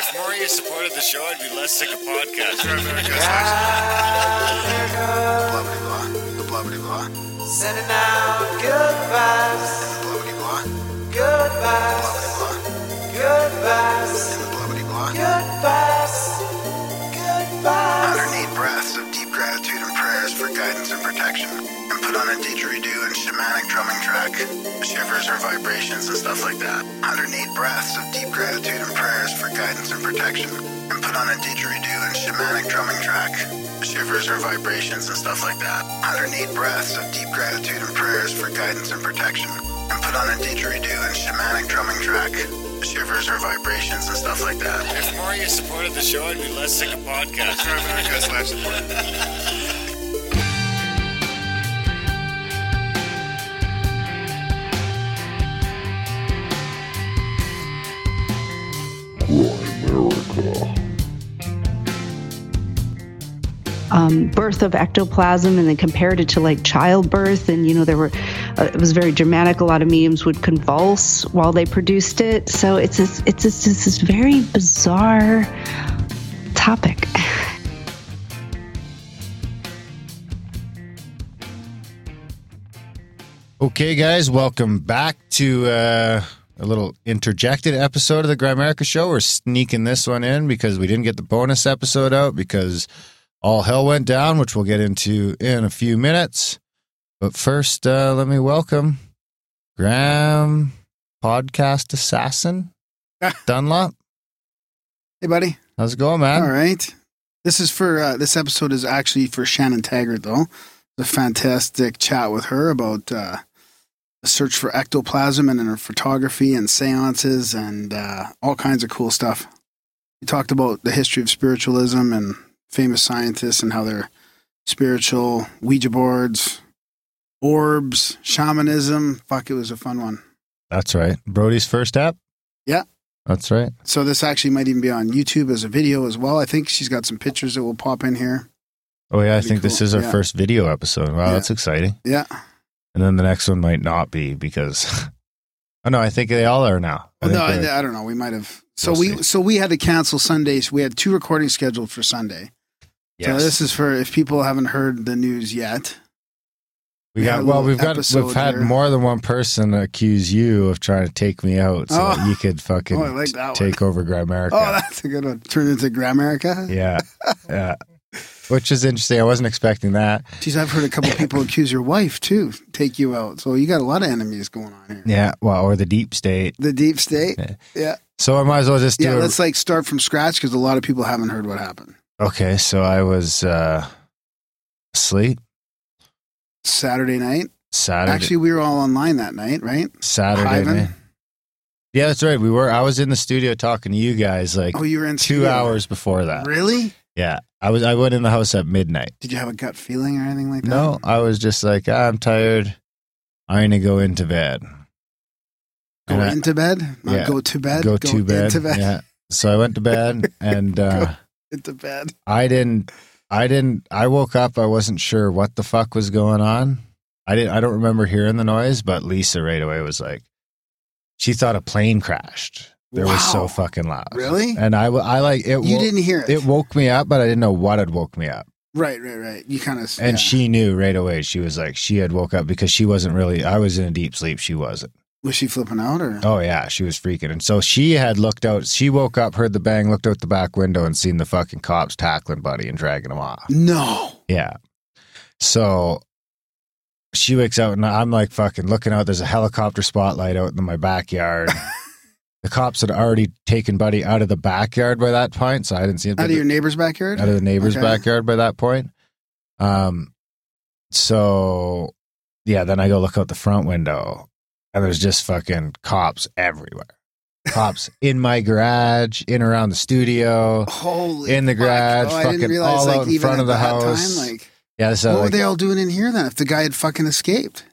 If more of supported the show, I'd be less sick of podcasts. Blah blah blah. The blah blah blah. Sending out good vibes, Blah blah blah. good Blah vibes, blah good vibes. And the blah blah blah. good vibes, good vibes. 108 breaths of deep gratitude and prayers for guidance and protection. And put on a didgeridoo and shamanic drumming track. Shivers or vibrations and stuff like that. 108 breaths of deep gratitude and prayers for guidance and protection. And put on a didgeridoo and shamanic drumming track. Shivers or vibrations and stuff like that. 108 breaths of deep gratitude and prayers for guidance and protection. And put on a didgeridoo and shamanic drumming track. Shivers or vibrations and stuff like that. If more of you supported the show, I'd be less sick of podcasts. um, birth of ectoplasm and then compared it to like childbirth. And you know there were uh, it was very dramatic. A lot of mediums would convulse while they produced it. So it's this, it's this, it's this very bizarre topic. Okay, guys, welcome back to uh, a little interjected episode of the Grimerica Show. We're sneaking this one in because we didn't get the bonus episode out because all hell went down, which we'll get into in a few minutes. But first, uh, let me welcome Graham, podcast assassin Dunlop. Hey, buddy. How's it going, man? All right. This is for uh, this episode is actually for Shannon Taggart, though. A fantastic chat with her about uh, the search for ectoplasm and her photography and seances and uh, all kinds of cool stuff. We talked about the history of spiritualism and famous scientists and how they're spiritual, Ouija boards, orbs, shamanism. Fuck, it was a fun one. That's right. Brody's first app? Yeah. That's right. So this actually might even be on YouTube as a video as well. I think she's got some pictures that will pop in here. Oh, yeah, I Pretty think this is our Yeah. first video episode. Wow, Yeah. that's exciting. Yeah. And then the next one might not be because. oh, no, I think they all are now. I no, I, I don't know. We might have. So We'll we see. so we had to cancel Sundays. We had two recordings scheduled for Sunday. So this is for if people haven't heard the news yet. We We got well. We've got we've had here. more than one person accuse you of trying to take me out, so Oh. that you could fucking Oh, like take over Grimerica. Oh, that's a good one. Turn into Gramerica. yeah, yeah. Which is interesting. I wasn't expecting that. Geez, I've heard a couple people accuse your wife too, take you out. So you got a lot of enemies going on here. Yeah, well, or the deep state. The deep state. Yeah. Yeah. So I might as well just do Yeah. it. Let's like start from scratch because a lot of people haven't heard what happened. Okay, so I was uh asleep Saturday night. Saturday. Actually, we were all online that night, right? Saturday night. Yeah, that's right. We were. I was in the studio talking to you guys like Oh, you were in two studio. hours before that. Really? Yeah, I was. I went in the house at midnight. Did you have a gut feeling or anything like that? No, I was just like, "Ah, I'm tired. I'm gonna go into bed. Go And I- into bed? Not Yeah. go to bed? go to bed. Into bed. Yeah. So I went to bed, and uh, Into bed. I didn't. I didn't. I woke up. I wasn't sure what the fuck was going on. I didn't. I don't remember hearing the noise, but Lisa right away was like, she thought a plane crashed. It was so fucking loud. Really? And I, I like it. You wo- didn't hear it. It woke me up, but I didn't know what had woke me up. right, right, right. You kind of. And she knew right away. She was like, she had woke up because she wasn't really. I was in a deep sleep. She wasn't. Was she flipping out or? Oh yeah, she was freaking. And so she had looked out. She woke up, heard the bang, looked out the back window, and seen the fucking cops tackling Buddy and dragging him off. No. Yeah. So she wakes up, and I'm like fucking looking out. There's a helicopter spotlight out in my backyard. the cops had already taken Buddy out of the backyard by that point, so I didn't see it. Out of your neighbor's backyard? out of the neighbor's Okay. backyard by that point. Um, so yeah, then I go look out the front window, and there's just fucking cops everywhere. Cops in my garage, in around the studio. Holy. In the garage, Oh, fucking realize, all like, out in front of the house. Time, like, Yeah, so what were they all doing in here then? If the guy had fucking escaped,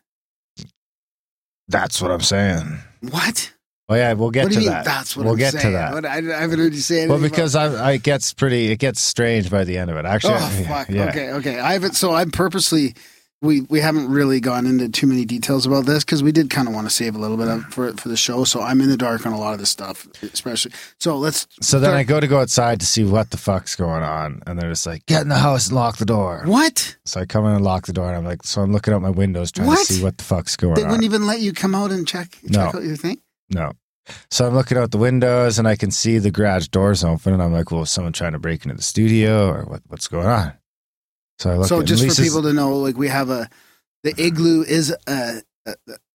that's what I'm saying. what? Well, yeah, we'll get what do to you mean? that. That's what we'll I'm get saying. to that. What, I, I haven't heard you say anything. well, because I, I, it gets pretty, it gets strange by the end of it. Actually, oh fuck. yeah. Okay, okay. I haven't. So I'm purposely we we haven't really gone into too many details about this because we did kind of want to save a little bit of for for the show. So I'm in the dark on a lot of this stuff, especially. So let's. So then start- I go to go outside to see what the fuck's going on, and they're just like, "Get in the house and lock the door." What? So I come in and lock the door, and I'm like, so I'm looking out my windows trying What? to see what the fuck's going They on. They wouldn't even let you come out and check check No. out your thing. No. So I'm looking out the windows and I can see the garage doors open and I'm like, well, is someone trying to break into the studio or what, what's going on? So so just for people to know, like we have a the igloo is a, a,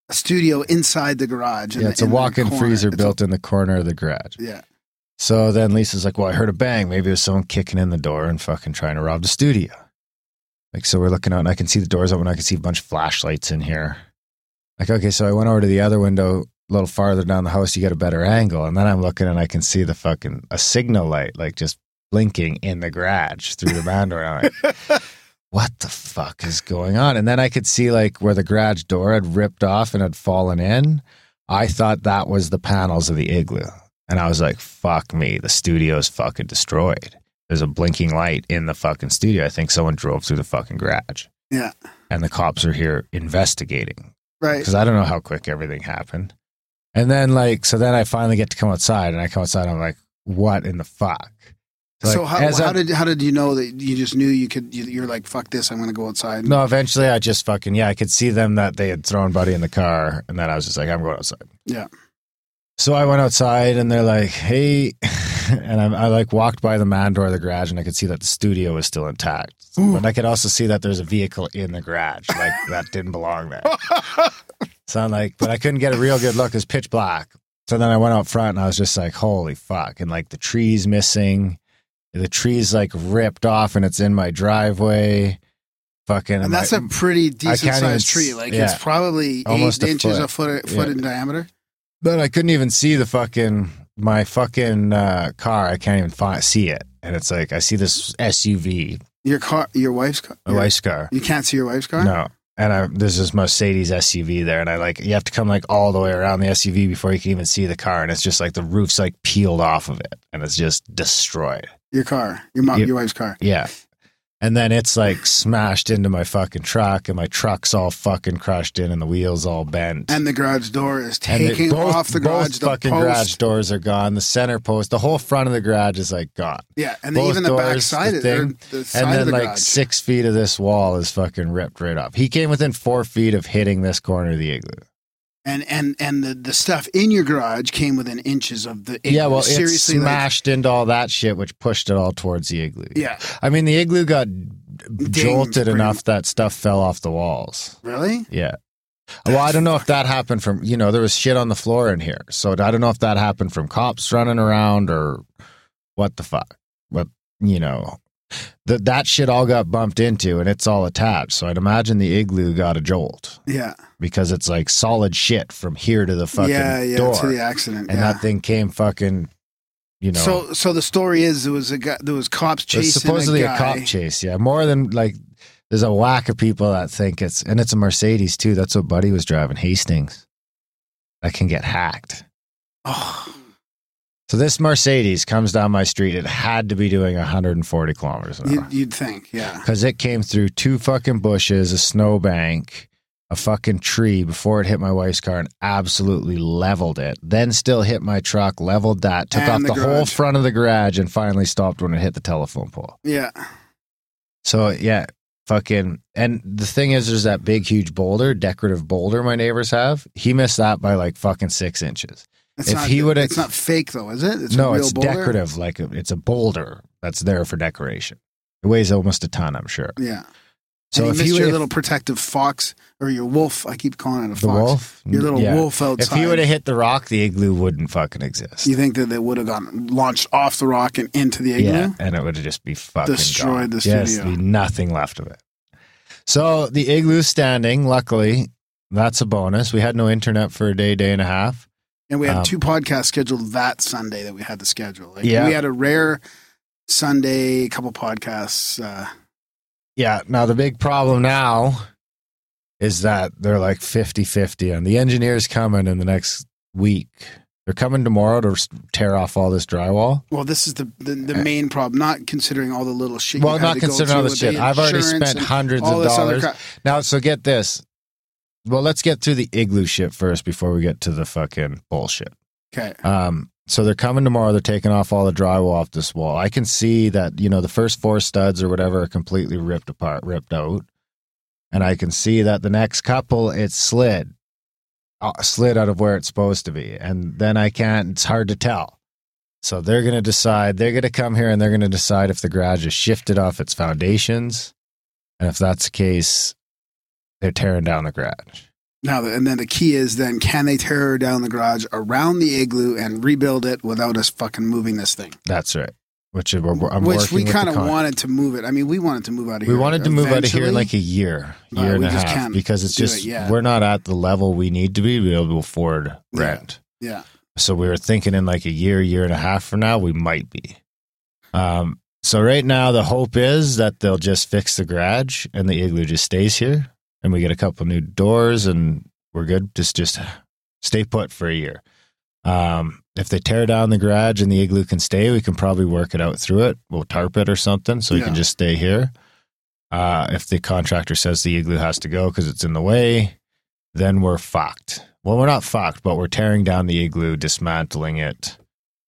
a studio inside the garage. Yeah, the- it's a in walk-in freezer It's a- built in the corner of the garage. yeah. So then Lisa's like, well, I heard a bang. Maybe it was someone kicking in the door and fucking trying to rob the studio. Like, so we're looking out and I can see the doors open. I can see a bunch of flashlights in here. Like, okay, so I went over to the other window a little farther down the house. You get a better angle. And then I'm looking and I can see the fucking, a signal light, like just blinking in the garage through the man door. I'm like, what the fuck is going on? And then I could see like where the garage door had ripped off and had fallen in. I thought that was the panels of the igloo. And I was like, fuck me, the studio's fucking destroyed. There's a blinking light in the fucking studio. I think someone drove through the fucking garage. Yeah. And the cops are here investigating Right. because I don't know how quick everything happened. And then, like, so then I finally get to come outside and I come outside and I'm like, what in the fuck? So like, how, how I'm- did how did you know that you just knew you could? You, you're like, fuck this, I'm gonna go outside. No, eventually I just fucking, yeah, I could see them that they had thrown Buddy in the car. And then I was just like, I'm going outside. Yeah. So I went outside and they're like, hey. And I, I like walked by the man door of the garage and I could see that the studio was still intact. Ooh. But I could also see that there's a vehicle in the garage, like that didn't belong there. So I'm like, but I couldn't get a real good look. It's pitch black. So then I went out front and I was just like, holy fuck. And like the tree's missing. The tree's like ripped off and it's in my driveway. Fucking. and that's a pretty decent even sized tree. Like yeah. it's probably Almost eight a inches foot. a foot foot Yeah. in diameter. But I couldn't even see the fucking my fucking uh, car. I can't even fi- see it, and it's like I see this SUV, Your car, your wife's car. my your- wife's car. You can't see your wife's car. No, and I, there's this Mercedes SUV there, and I like you have to come like all the way around the SUV before you can even see the car, and it's just like the roof's like peeled off of it, and it's just destroyed. Your car. Your mom. Yep. Your wife's car. Yeah. And then it's like smashed into my fucking truck, and my truck's all fucking crushed in, and the wheels all bent. And the garage door is taking both- off the both garage. The fucking post. garage doors are gone. The center post, the whole front of the garage is like gone. Yeah, and both even the back doors, side the thing, the side and then the like garage. six feet of this wall is fucking ripped right off. He came within four feet of hitting this corner of the igloo. And and and the, the stuff in your garage came within inches of the. Yeah, well, it seriously, like- smashed into all that shit, which pushed it all towards the igloo. yeah, I mean, the igloo got jolted pretty enough that stuff fell off the walls. really. Yeah. Well, I don't know if that happened from, you know, there was shit on the floor in here. So I don't know if that happened from cops running around or what the fuck. But, you know, that that shit all got bumped into and it's all attached. So I'd imagine the igloo got a jolt Yeah, because it's like solid shit from here to the fucking yeah, yeah. door. To the accident, and yeah. that thing came fucking, you know. So, so the story is there was a guy, there was cops chasing supposedly a, a, cop chase, yeah. More than like, there's a whack of people that think it's, and it's a Mercedes too. That's what Buddy was driving, Hastings. That can get hacked. Oh, So this Mercedes comes down my street. It had to be doing 140 kilometers an hour you'd, you'd think, yeah. because it came through two fucking bushes, a snowbank, a fucking tree before it hit my wife's car and absolutely leveled it. Then still hit my truck, leveled that, took And off the the, whole front of the garage, and finally stopped when it hit the telephone pole. Yeah, So yeah, fucking. And the thing is, there's that big, huge boulder, decorative boulder my neighbors have. He missed that by like fucking six inches. It's If not, he would've- it's not fake though, is it? It's a no, it's boulder? decorative. Like a, it's a boulder that's there for decoration. It weighs almost a ton, I'm sure. Yeah. So and if you your would little protective fox or your wolf, I keep calling it a the fox. wolf, Your little Yeah. wolf outside. If he would have hit the rock, the igloo wouldn't fucking exist. you think that they would have gone launched off the rock and into the igloo? Yeah, and it would have just be fucking Destroyed gone. the Yes, studio. be nothing left of it. So the igloo's standing. Luckily, that's a bonus. We had no internet for a day, day and a half. And we had Um, two podcasts scheduled that Sunday that we had to schedule. Like, Yeah. We had a rare Sunday, couple podcasts. Uh, Yeah. Now the big problem now is that they're like 50-50 and the engineer's coming in the next week. They're coming tomorrow to tear off all this drywall. Well, this is the the, the main problem. Not considering all the little shit. Well, not considering all the shit. I've already spent hundreds of dollars. Now, so get this. Well, let's get to the igloo shit first before we get to the fucking bullshit. Okay. Um, so they're coming tomorrow. They're taking off all the drywall off this wall. I can see that you know the first four studs or whatever are completely ripped apart, ripped out, and I can see that the next couple it's slid, uh, slid out of where it's supposed to be, and then I can't. It's hard to tell. So they're going to decide. They're going to come here and they're going to decide if the garage is shifted off its foundations, and if that's the case, they're tearing down the garage. Now, and then the key is then can they tear down the garage around the igloo and rebuild it without us fucking moving this thing? That's right. Which we're, we're- I'm Which we kind of wanted to move it. I mean, we wanted to move out of here. We wanted to move out of here in like a year, year and a half, can't because it's just it we're not at the level we need to be to be able to afford Yeah. rent. Yeah. So we were thinking in like a year, year and a half from now, we might be. Um, so right now, the hope is that they'll just fix the garage and the igloo just stays here, and we get a couple new doors, and we're good. Just just stay put for a year. Um, if they tear down the garage and the igloo can stay, we can probably work it out through it. We'll tarp it or something so you can just stay here. Uh, if the contractor says the igloo has to go because it's in the way, then we're fucked. Well, we're not fucked, but we're tearing down the igloo, dismantling it,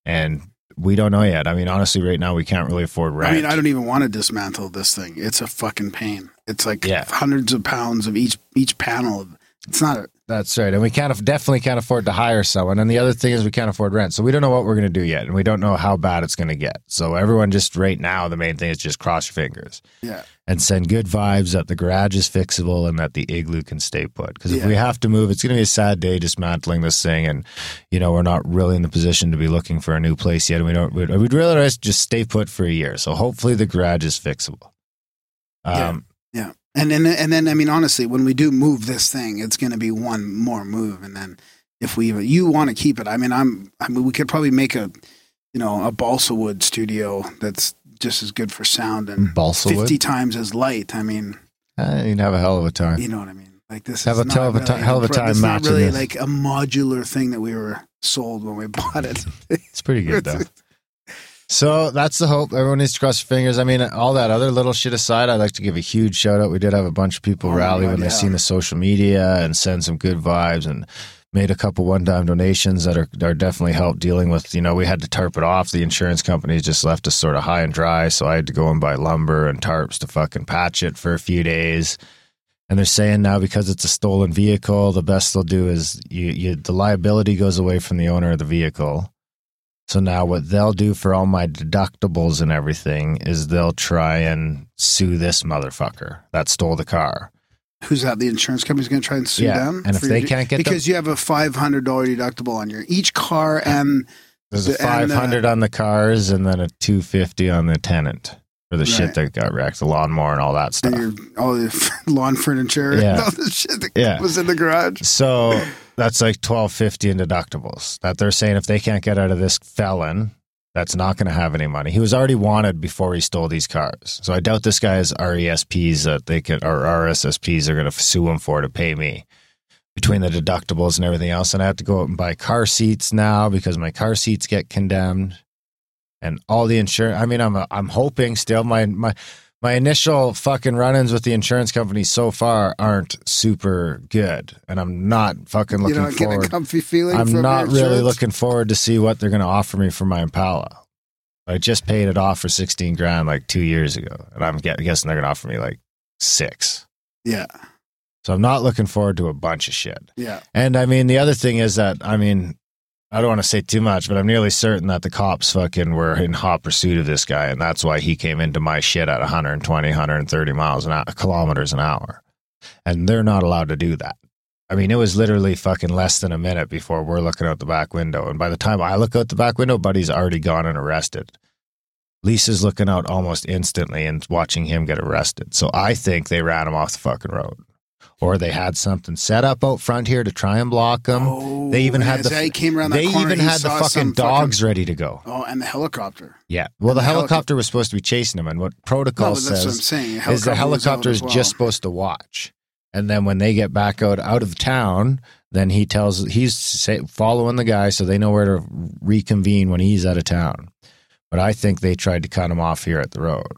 and we don't know yet. I mean, honestly, right now we can't really afford rent. I mean, I don't even want to dismantle this thing. It's a fucking pain. It's like Yeah. hundreds of pounds of each each panel. It's not a That's right, and we can't definitely can't afford to hire someone. And the other thing is we can't afford rent, so we don't know what we're going to do yet, and we don't know how bad it's going to get. So everyone, just right now, the main thing is just cross your fingers yeah. And send good vibes that the garage is fixable and that the igloo can stay put. Because if Yeah. we have to move, it's going to be a sad day dismantling this thing, and you know we're not really in the position to be looking for a new place yet. And we don't. We'd, we'd really rather just stay put for a year. So hopefully the garage is fixable. Yeah. Um, Yeah. And then and then I mean honestly, when we do move this thing, it's going to be one more move and then if we you want to keep it, I mean I'm I mean we could probably make a you know, a balsa wood studio that's just as good for sound and balsa wood. 50 times as light. I mean, Uh, you'd have a hell of a time. you know what I mean? Like this Have is a not hell of a really hell of a time It's not matching really this. like a modular thing that we were sold when we bought it. It's pretty good though. So that's the hope. Everyone needs to cross their fingers. I mean, all that other little shit aside, I'd like to give a huge shout out. We did have a bunch of people Oh rally God, when they seen the social media and send some good vibes and made a couple one time donations that are, are definitely help dealing with, you know, we had to tarp it off. The insurance company just left us sort of high and dry. So I had to go and buy lumber and tarps to fucking patch it for a few days. And they're saying now because it's a stolen vehicle, the best they'll do is you, you the liability goes away from the owner of the vehicle. So now what they'll do for all my deductibles and everything is they'll try and sue this motherfucker that stole the car. Who's that? The insurance company's going to try and sue Yeah, them? and if they your- can't get because you have a five hundred dollar deductible on your each car and There's a The- and, uh, 500 on the cars and then a 250 on the tenant for the shit that got wrecked, the lawnmower and all that stuff. and your all the lawn furniture and Yeah. all the shit that Yeah. was in the garage. So that's like 1250 in deductibles that they're saying if they can't get out of this felon that's not going to have any money. He was already wanted before he stole these cars. So I doubt this guy's RESPs that they could or RSSPs are going to sue him for to pay me between the deductibles and everything else. And I have to go out and buy car seats now because my car seats get condemned and all the insurance. I mean, I'm I'm hoping still my my my initial fucking run-ins with the insurance company so far aren't super good, and I'm not fucking looking You looking don't get a comfy feeling. I'm from not really looking forward to see what they're going to offer me for my Impala. I just paid it off for 16 grand like two years ago, and I'm guessing they're going to offer me like six. Yeah, So I'm not looking forward to a bunch of shit. yeah. And I mean, the other thing is that, I mean, I don't want to say too much, but I'm nearly certain that the cops fucking were in hot pursuit of this guy. And that's why he came into my shit at 120, 130 miles an hour, kilometers an hour. And they're not allowed to do that. I mean, it was literally fucking less than a minute before we're looking out the back window. And by the time I look out the back window, Buddy's already gone and arrested. Lisa's looking out almost instantly and watching him get arrested. So I think they ran him off the fucking road. Or they had something set up out front here to try and block them. Oh, they even had the he came around they corner, even had the fucking dogs ready to go. oh, and the helicopter. Yeah. Well, the, the helico- helicopter was supposed to be chasing him, and what protocol but that's what says saying. is the helicopter is well. just supposed to watch. And then when they get back out out of town, then he tells he's say, following the guy so they know where to reconvene when he's out of town. But I think they tried to cut him off here at the road.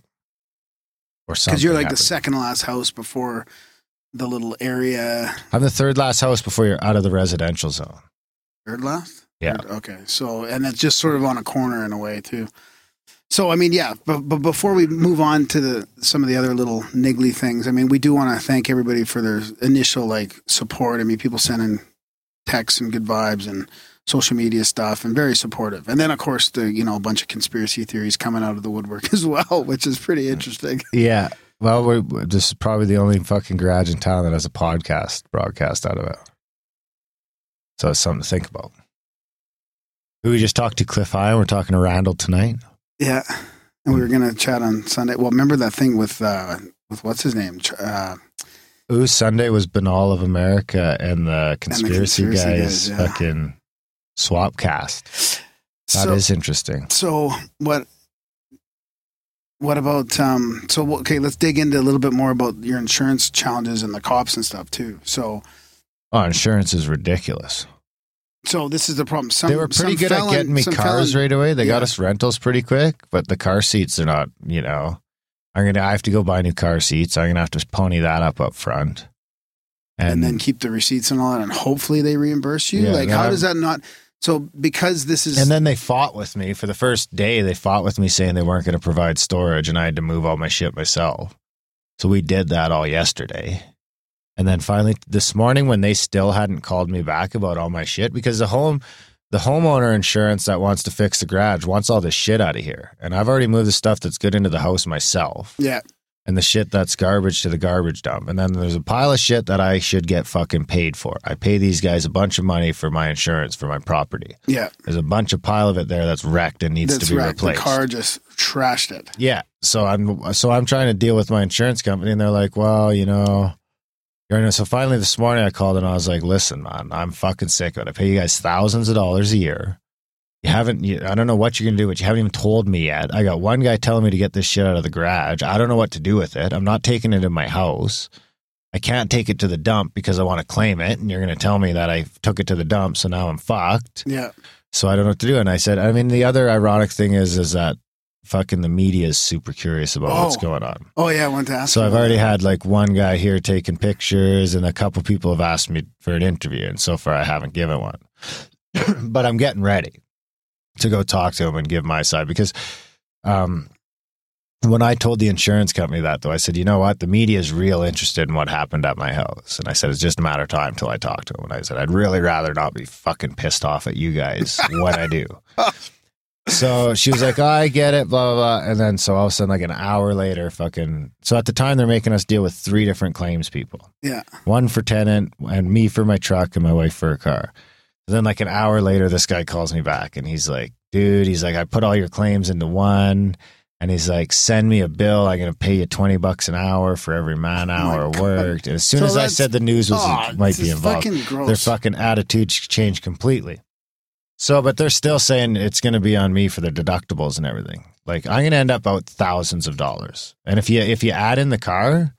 Or something. Because you're like the second last house before the little area. I'm the third last house before you're out of the residential zone. Third last? Yeah. Third- okay. So, and it's just sort of on a corner in a way too. So, I mean, yeah, but, but before we move on to the some of the other little niggly things, I mean, we do want to thank everybody for their initial like support. I mean, people sending texts and good vibes and social media stuff and very supportive. And then, of course, the you know a bunch of conspiracy theories coming out of the woodwork as well, which is pretty mm. interesting. Yeah. Well, we're- this is probably the only fucking garage in town that has a podcast broadcast out of it. So it's something to think about. We just talked to Cliff High, and we're talking to Randall tonight. Yeah, and we were gonna chat on Sunday. Well, remember that thing with uh with what's his name? Uh, Ooh, Sunday was Banal of America and the conspiracy, conspiracy guys, guys, yeah. fucking swap cast. That is so, interesting. so what? What about um? So okay, let's dig into a little bit more about your insurance challenges and the cops and stuff too. So, Oh, insurance is ridiculous. so this is the problem. Some, they were pretty good felon- at getting me cars felon- right away. They got us rentals pretty quick, but the car seats are not. You know, I'm gonna. I have to go buy new car seats. I'm gonna have to pony that up up front, and then keep the receipts and all that, and hopefully they reimburse you. Yeah, like, how I'm- does that not? So because this is And then they fought with me for the first day. They fought with me saying they weren't going to provide storage, and I had to move all my shit myself. So we did that all yesterday. And then finally this morning, when they still hadn't called me back about all my shit, because the home, the homeowner insurance that wants to fix the garage wants all this shit out of here, and I've already moved the stuff that's good into the house myself, yeah, and the shit that's garbage to the garbage dump. And then there's a pile of shit that I should get fucking paid for. I pay these guys a bunch of money for my insurance for my property. yeah, There's a bunch of pile of it there that's wrecked and needs that's to be right. replaced. The car just trashed it. Yeah. So I'm so I'm trying to deal with my insurance company and they're like, well, you know, so finally this morning I called and I was like, listen, man, I'm fucking sick of it. I pay you guys thousands of dollars a year. You haven't, you, I don't know what you're going to do, but you haven't even told me yet. I got one guy telling me to get this shit out of the garage. I don't know what to do with it. I'm not taking it in my house. I can't take it to the dump because I want to claim it. And you're going to tell me that I took it to the dump. So now I'm fucked. Yeah, So I don't know what to do. And I said, I mean, the other ironic thing is, is that fucking the media is super curious about what's Oh. going on. Oh yeah, I wanted to ask. So I've already that. had like one guy here taking pictures, and a couple people have asked me for an interview, and so far I haven't given one. but I'm getting ready to go talk to him and give my side because um, when I told the insurance company that, though, I said, you know what, the media is real interested in what happened at my house, and I said it's just a matter of time till I talk to him. And I said I'd really rather not be fucking pissed off at you guys when I do. So she was like, oh, I get it, blah, blah, blah. And then so all of a sudden, like an hour later, fucking. So at the time, they're making us deal with three different claims people Yeah, one for tenant, and me for my truck, and my wife for a car. Then, like an hour later, this guy calls me back and he's like, dude, he's like, I put all your claims into one. And he's like, send me a bill. I'm going to pay you 20 bucks an hour for every man hour Oh worked. And as soon So as I said the news was oh, might be involved, Fucking their fucking attitudes changed completely. So, but they're still saying it's going to be on me for the deductibles and everything. Like I'm going to end up out thousands of dollars. And if you if you add in the car,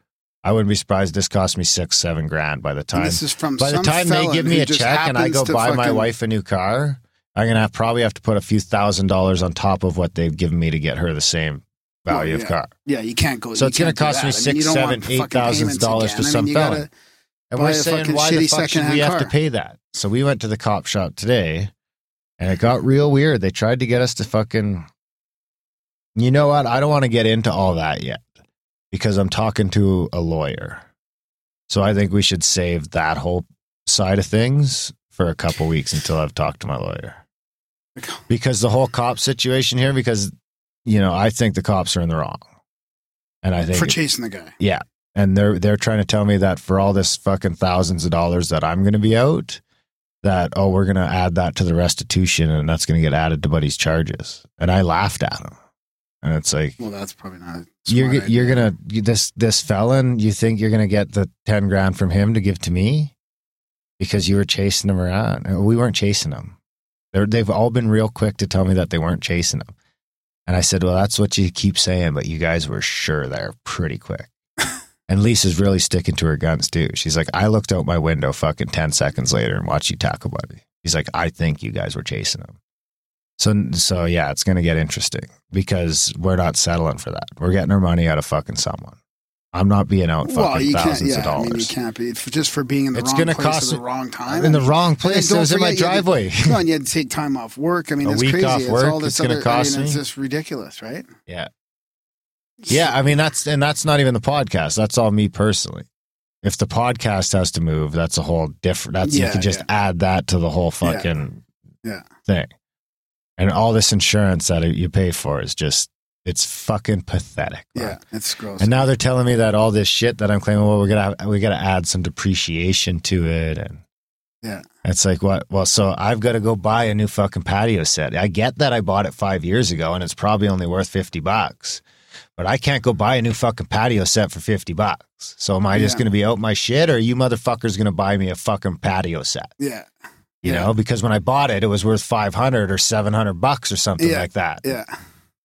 I wouldn't be surprised this cost me six seven grand by the And time. this is from By the some time they give me a check and I go to buy my wife a new car, I'm going to have, probably have to put a few thousand dollars on top of what they've given me to get her the same value Well, of car. Yeah, you can't go. So it's gonna cost me that. I mean, six, seven, eight fucking thousand dollars for I some mean, gotta- felon. And we're saying, why the fuck should we have to pay that? So we went to the cop shop today, and it got real weird. They tried to get us to fucking. You know what? I don't want to get into all that yet because I'm talking to a lawyer. So I think we should save that whole side of things for a couple weeks until I've talked to my lawyer. Because the whole cop situation here, because you know, I think the cops are in the wrong, and I think for chasing the guy. yeah. And they're they're trying to tell me that for all this fucking thousands of dollars that I'm going to be out, that oh we're going to add that to the restitution and that's going to get added to Buddy's charges. And I laughed at him. And it's like Well, that's probably not. You're g- you're gonna you- this this felon. You think you're gonna get the ten grand from him to give to me because you were chasing him around? Uh, We weren't chasing him. They're, they've all been real quick to tell me that they weren't chasing him. And I said, well, that's what you keep saying, but you guys were sure there pretty quick. And Lisa's really sticking to her guns too. She's like, I looked out my window fucking 10 seconds later and watched you tackle Buddy. He's like, I think you guys were chasing him. So, so yeah, it's going to get interesting because we're not settling for that. We're getting our money out of fucking someone. I'm not being out fucking Well, you can't. thousands Yeah, of I mean, you dollars. can't be for, just for being in the It's wrong place cost at the wrong time. In the wrong place. It was in my forget you had to- driveway. You had to take time off work. I mean, A it's week crazy. it's work, all this it's other. cost I mean, it's just ridiculous, right? Yeah. Yeah, I mean that's and that's not even the podcast. That's all me personally. If the podcast has to move, that's a whole different. That's you can just add that to the whole Yeah. fucking Yeah. thing. And all this insurance that you pay for is just it's fucking pathetic. Yeah, it's gross. And now they're telling me that all this shit that I'm claiming, well, we're gonna have, we got to add some depreciation to it, and Yeah. it's like what? Well, so I've got to go buy a new fucking patio set. I get that I bought it five years ago, and it's probably only worth fifty bucks, but I can't go buy a new fucking patio set for fifty bucks. So am I just gonna be out my shit, or are you motherfuckers gonna buy me a fucking patio set? yeah, You Yeah. know, because when I bought it, it was worth five hundred or seven hundred bucks or something Yeah. like that. yeah.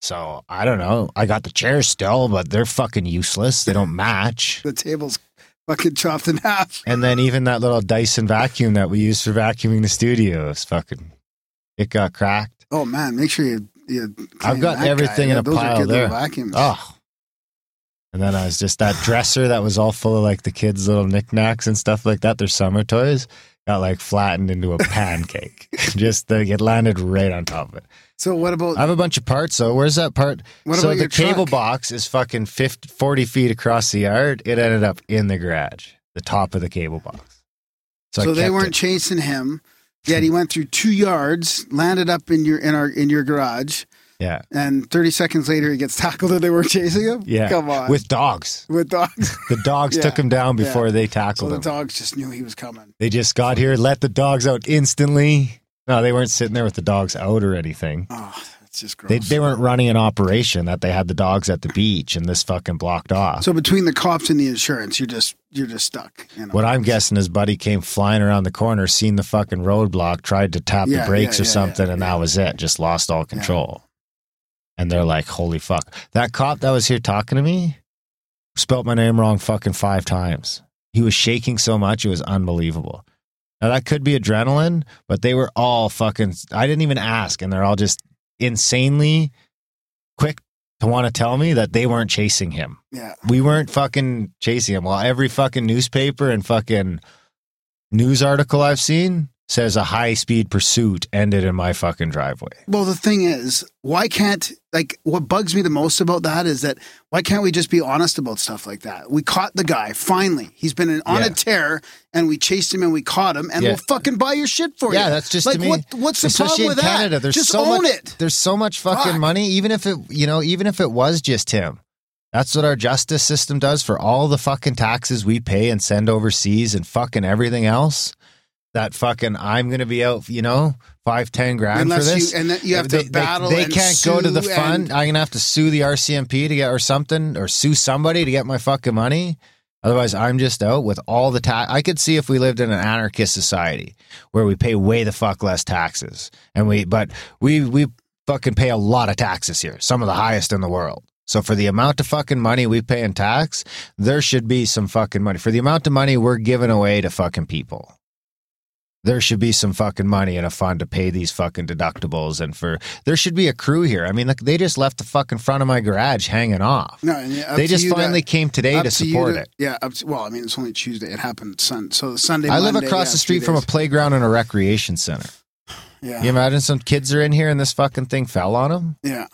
So I don't know. I got the chairs still, but they're fucking useless. They don't match. The table's fucking chopped in half. And then even that little Dyson vacuum that we use for vacuuming the studio is fucking. It got cracked. Oh man, make sure you. you I've got everything guy. in a Those are pile good there. Vacuums. Oh. And then I was just that dresser that was all full of like the kids' little knickknacks and stuff like that. Their summer toys got like flattened into a pancake. just like it landed right on top of it. So what about I have a bunch of parts. So where's that part? What so about the cable truck? box is fucking 50, 40 feet across the yard. It ended up in the garage, the top of the cable box. So, I they weren't it. chasing him. Yet he went through two yards, landed up in your in our in your garage, Yeah, and thirty seconds later he gets tackled and they weren't chasing him. yeah. come on, with dogs. with dogs. The dogs Yeah, took him down yeah. before they so tackled the him. dogs just knew he was coming. They just got here, let the dogs out instantly. No, they weren't sitting there with the dogs out or anything. Oh, that's just gross. They they weren't running an operation that they had the dogs at the beach and this fucking blocked off. so between the cops and the insurance, you're just you're just stuck. You know? What I'm guessing is Buddy came flying around the corner, seen the fucking roadblock, tried to tap Yeah, the brakes yeah, or something, yeah, and yeah. that was it. Just lost all control. And they're like, holy fuck. That cop that was here talking to me spelt my name wrong fucking five times. He was shaking so much, it was unbelievable. Now, that could be adrenaline, but they were all fucking. I didn't even ask, and they're all just insanely quick to want to tell me that they weren't chasing him yeah, we weren't fucking chasing him. Well, every fucking newspaper and fucking news article I've seen says a high speed pursuit ended in my fucking driveway. Well, the thing is, why can't like what bugs me the most about that is that why can't we just be honest about stuff like that? We caught the guy finally. He's been on Yeah. a tear, and we chased him and we caught him, and Yeah. we'll fucking buy your shit for you. Yeah, that's just like to me. what? What's the problem with Canada, that? there's just so own much. it. There's so much fucking Fuck. money. Even if it, you know, even if it was just him, that's what our justice system does for all the fucking taxes we pay and send overseas and fucking everything else. That fucking I'm gonna be out, you know, five ten grand Unless for this. you and then you have they, to battle. They, they can't go to the fund. and- I'm gonna have to sue the RCMP to get or something, or sue somebody to get my fucking money. Otherwise, I'm just out with all the tax. I could see if we lived in an anarchist society where we pay way the fuck less taxes, and we, but we we fucking pay a lot of taxes here, some of the highest in the world. So for the amount of fucking money we pay in tax, there should be some fucking money. For the amount of money we're giving away to fucking people, there should be some fucking money in a fund to pay these fucking deductibles and for there should be a crew here. I mean, like they just left the fucking front of my garage hanging off. No, up they just to- finally came today up to support to- it. Yeah, up to, well, I mean, it's only Tuesday. It happened Sun. So Sunday. I live across yeah, the street from a playground and a recreation center. Yeah, You imagine some kids are in here and this fucking thing fell on them? yeah,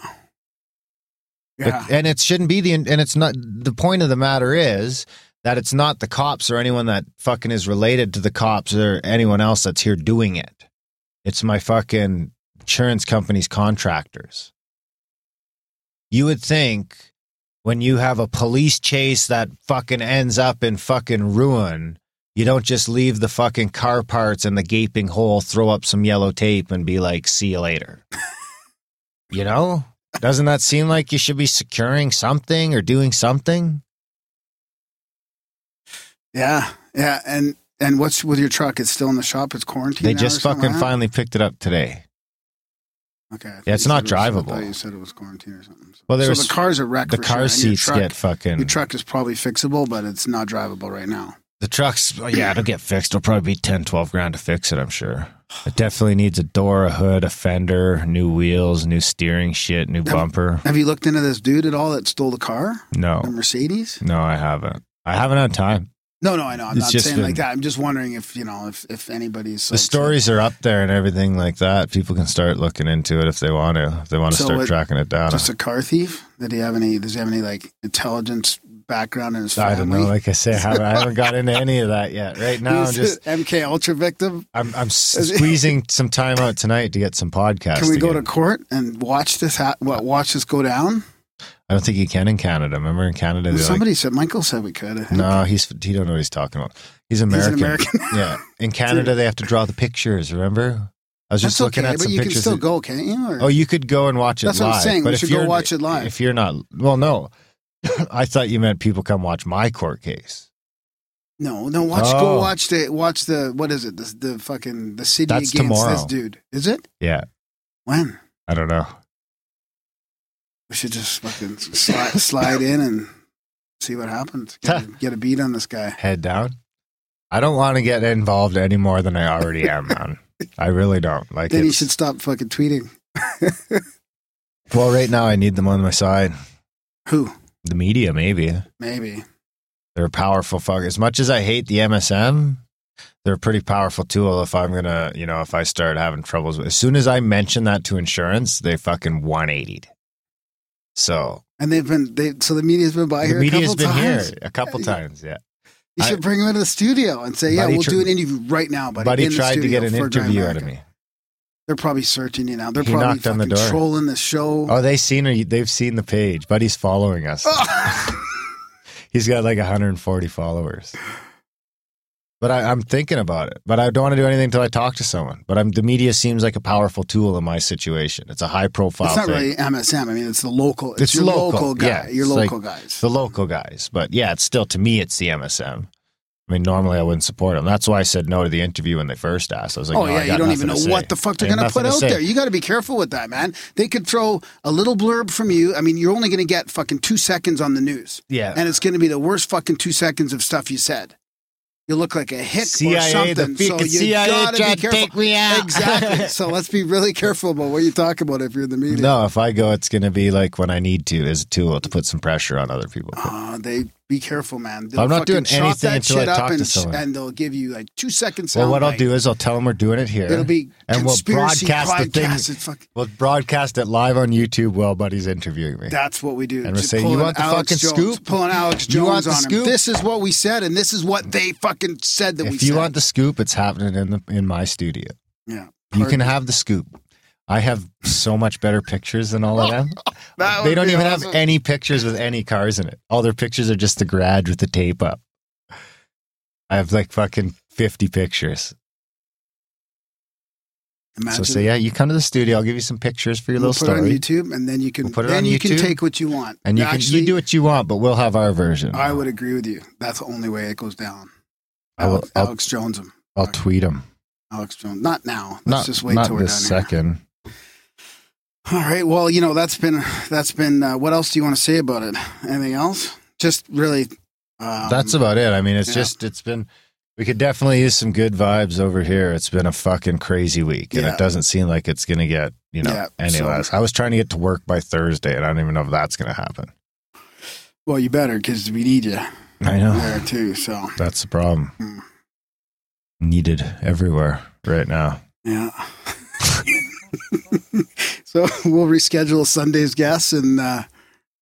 But- yeah. and it shouldn't be the and it's not the point of the matter is that it's not the cops or anyone that fucking is related to the cops or anyone else that's here doing it. It's my fucking insurance company's contractors. You would think when you have a police chase that fucking ends up in fucking ruin, you don't just leave the fucking car parts and the gaping hole, throw up some yellow tape and be like, see you later. you know? Doesn't that seem like you should be securing something or doing something? Yeah, yeah, and and what's with your truck? It's still in the shop. It's quarantined. They just fucking like finally picked it up today. Okay. Yeah, it's not was- drivable. you said it was quarantine or something. So, Well, so there's the car's a wreck. the car sure, seats truck- get fucking Your truck is probably fixable, but it's not drivable right now. the trucks. oh, Yeah, it'll get fixed. It'll probably be 10, 12 grand to fix it. I'm sure. It definitely needs a door, a hood, a fender, new wheels, new steering shit, new bumper. Have you looked into this dude at all that stole the car, No, the Mercedes? no, I haven't. I haven't had time. No, no, I know. I'm It's not saying like that. I'm just wondering if you know if if anybody's The stories are up there and everything like that. People can start looking into it if they want to. If they want to So start what- tracking it down. just a car thief. Did he have any? Does he have any like intelligence background in his family? I don't know. Like I say, I haven't, I haven't got into any of that yet. Right now, I'm just MK Ultra victim. I'm I'm squeezing some time out tonight to get some podcasts. Can we go to court and watch this? Ha- what? Watch this go down? I don't think you can in Canada. Remember in Canada, they're like, Somebody said Michael said we could. No, he's he don't know what he's talking about. He's He's an American. American. yeah, in Canada they have to draw the pictures. Remember? I was just That's looking okay, at but some you can still of- go, can't you? Or- Oh, you could go and watch it That's live. what I'm saying. But We if should go watch it live. if you're not, well, no. I thought you meant people come watch my court case. no, no. Watch. Oh. Go watch the watch the what is it? The, the fucking the city That's against tomorrow. this dude. Is it Yeah, when? I don't know. We should just fucking slide, slide in and see what happens. Get, a, get a beat on this guy. Head down. I don't want to get involved any more than I already am, man. I really don't. Like, Then you should stop fucking tweeting. well, right now I need them on my side. Who? The media, maybe. Maybe. They're a powerful fuck. As much as I hate the MSM, they're a pretty powerful tool. If I'm gonna, you know, if I start having troubles with, as soon as I mention that to insurance, they fucking 180'd. So And they've been they. So the media's been by the here. media's a couple been times. here a couple times. Yeah, You should bring him into the studio and say, "Yeah, we'll tr- do an interview right now." Buddy, Buddy in tried to get an interview out of me. They're probably searching you now. They're He probably knocked on the door. trolling the show. Oh, they seen her. They've seen the page. Buddy's following us. He's got like 140 followers. But I, I'm thinking about it. But I don't want to do anything until I talk to someone. But I'm, the media seems like a powerful tool in my situation. It's a high profile it's not thing. really MSM. I mean, it's the local. It's, It's your local, local, guy. yeah. Your It's like local guys. the local guys. But yeah, it's still to me, it's the MSM. I mean, normally I wouldn't support them. That's why I said no to the interview when they first asked. I was like, oh no, yeah, you don't even know what the fuck they're going to put out there. You got to be careful with that, man. They could throw a little blurb from you. I mean, you're only going to get fucking two seconds on the news, Yeah. and it's going to be the worst fucking two seconds of stuff you said. You look like a hick or CIA, the something. so you CIA gotta be careful. take me out. Exactly. so let's be really careful about what you talk about if you're in the media. No, if I go, it's going to be like when I need to as a tool to put some pressure on other people. Uh, they be careful, man. I'm not doing anything until I up talk to and, someone. and they'll give you like two seconds. well, what I'll do is I'll tell them we're doing it here. It'll be and we'll broadcast the thing. Fuck- We'll broadcast it live on YouTube while Buddy's interviewing me. That's what we do. And we'll Just say, "You want the Alex fucking Jones, scoop? Pulling Alex Jones You want the on him. scoop? This is what we said, and this is what they fucking said that we if you said. want the scoop, it's happening in the in my studio. yeah, You can have the scoop. I have so much better pictures than all of them. They don't even awesome. have any pictures with any cars in it. All their pictures are just the garage with the tape up. I have like fucking 50 pictures. Imagine so say, yeah, you come to the studio. I'll give you some pictures for your we'll little put it on story. YouTube, and then you can We'll put it then on you can take what you want. And you Actually, can you do what you want, but we'll have our version. I would agree with you. That's the only way it goes down. I will- Alex, I'll- Alex Jones him. I'll tweet him. Alex Jones. Not now. Let's Not, just wait not till we're this done here. All right. Well, you know that's been that's been. Uh, what else do you want to say about it? Anything else? Just really. Um, That's about it. I mean, it's yeah. just it's been. We could definitely use some good vibes over here. It's been a fucking crazy week, and Yeah. it doesn't seem like it's going to get you know Yeah, any so- less. I was trying to get to work by Thursday, and I don't even know if that's going to happen. Well, you better because we need you I know there too. So that's the problem. Hmm. Needed everywhere right now. yeah. so we'll reschedule Sunday's guests and uh,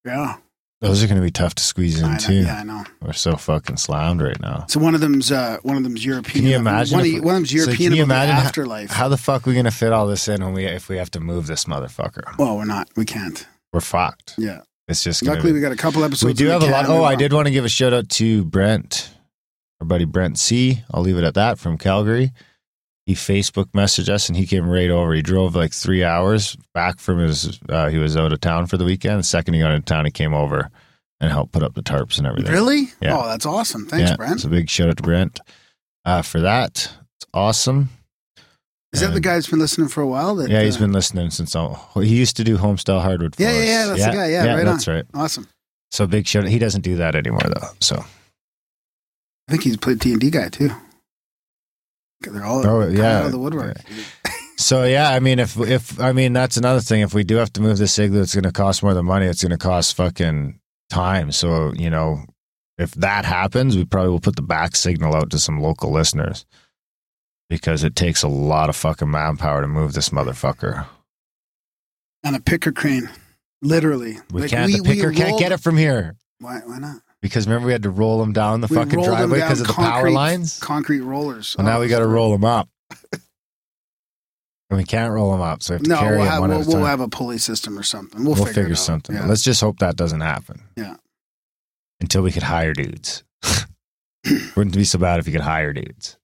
yeah, Those are going to be tough to squeeze in know, too. yeah, I know. We're so fucking slammed right now. So one of them's uh, one of them's European. Can you imagine One, if of, one of them's so European can you imagine how- afterlife. How the fuck are we going to fit all this in when we if we have to move this motherfucker? well, we're not. We can't. We're fucked. Yeah. It's just Luckily, be- we got a couple episodes. we do have a lot. Oh, I did want to give a shout out to Brent, our buddy Brent C. I'll leave it at that from Calgary. He Facebook messaged us and he came right over. He drove like three hours back from his. Uh, he was out of town for the weekend. The second he got into town, he came over and helped put up the tarps and everything. Really? Yeah. Oh, that's awesome. Thanks, yeah, Brent. So big shout out to Brent uh, for that. It's awesome. Is that the guy that's been listening for a while? That, Yeah, he's uh, been listening since all, he used to do homestyle hardwood. Yeah, yeah, yeah. That's the guy. Yeah, right that's on. right. awesome. So big shout. He doesn't do that anymore though. So I think he's played D and D guy too. They're all Oh, yeah. out of the woodwork. so yeah. I mean, if if I mean that's another thing. If we do have to move this igloo, it's going to cost more than money. It's going to cost fucking time. So you know, if that happens, we probably will put the back signal out to some local listeners because it takes a lot of fucking manpower to move this motherfucker. On a picker crane, literally. We Like, can't. the picker can't rolled- get it from here. Why? Why not? Because remember we had to roll them down the We fucking driveway because of the power lines. Concrete rollers. So now Oh, we got to roll them up. and we can't roll them up, so we have to No, carry we'll them have, one we'll, at a we'll have a pulley system or something. We'll, We'll, figure, figure, out. something. Yeah. Let's just hope that doesn't happen. Yeah. Until we could hire dudes. Wouldn't be so bad if you could hire dudes.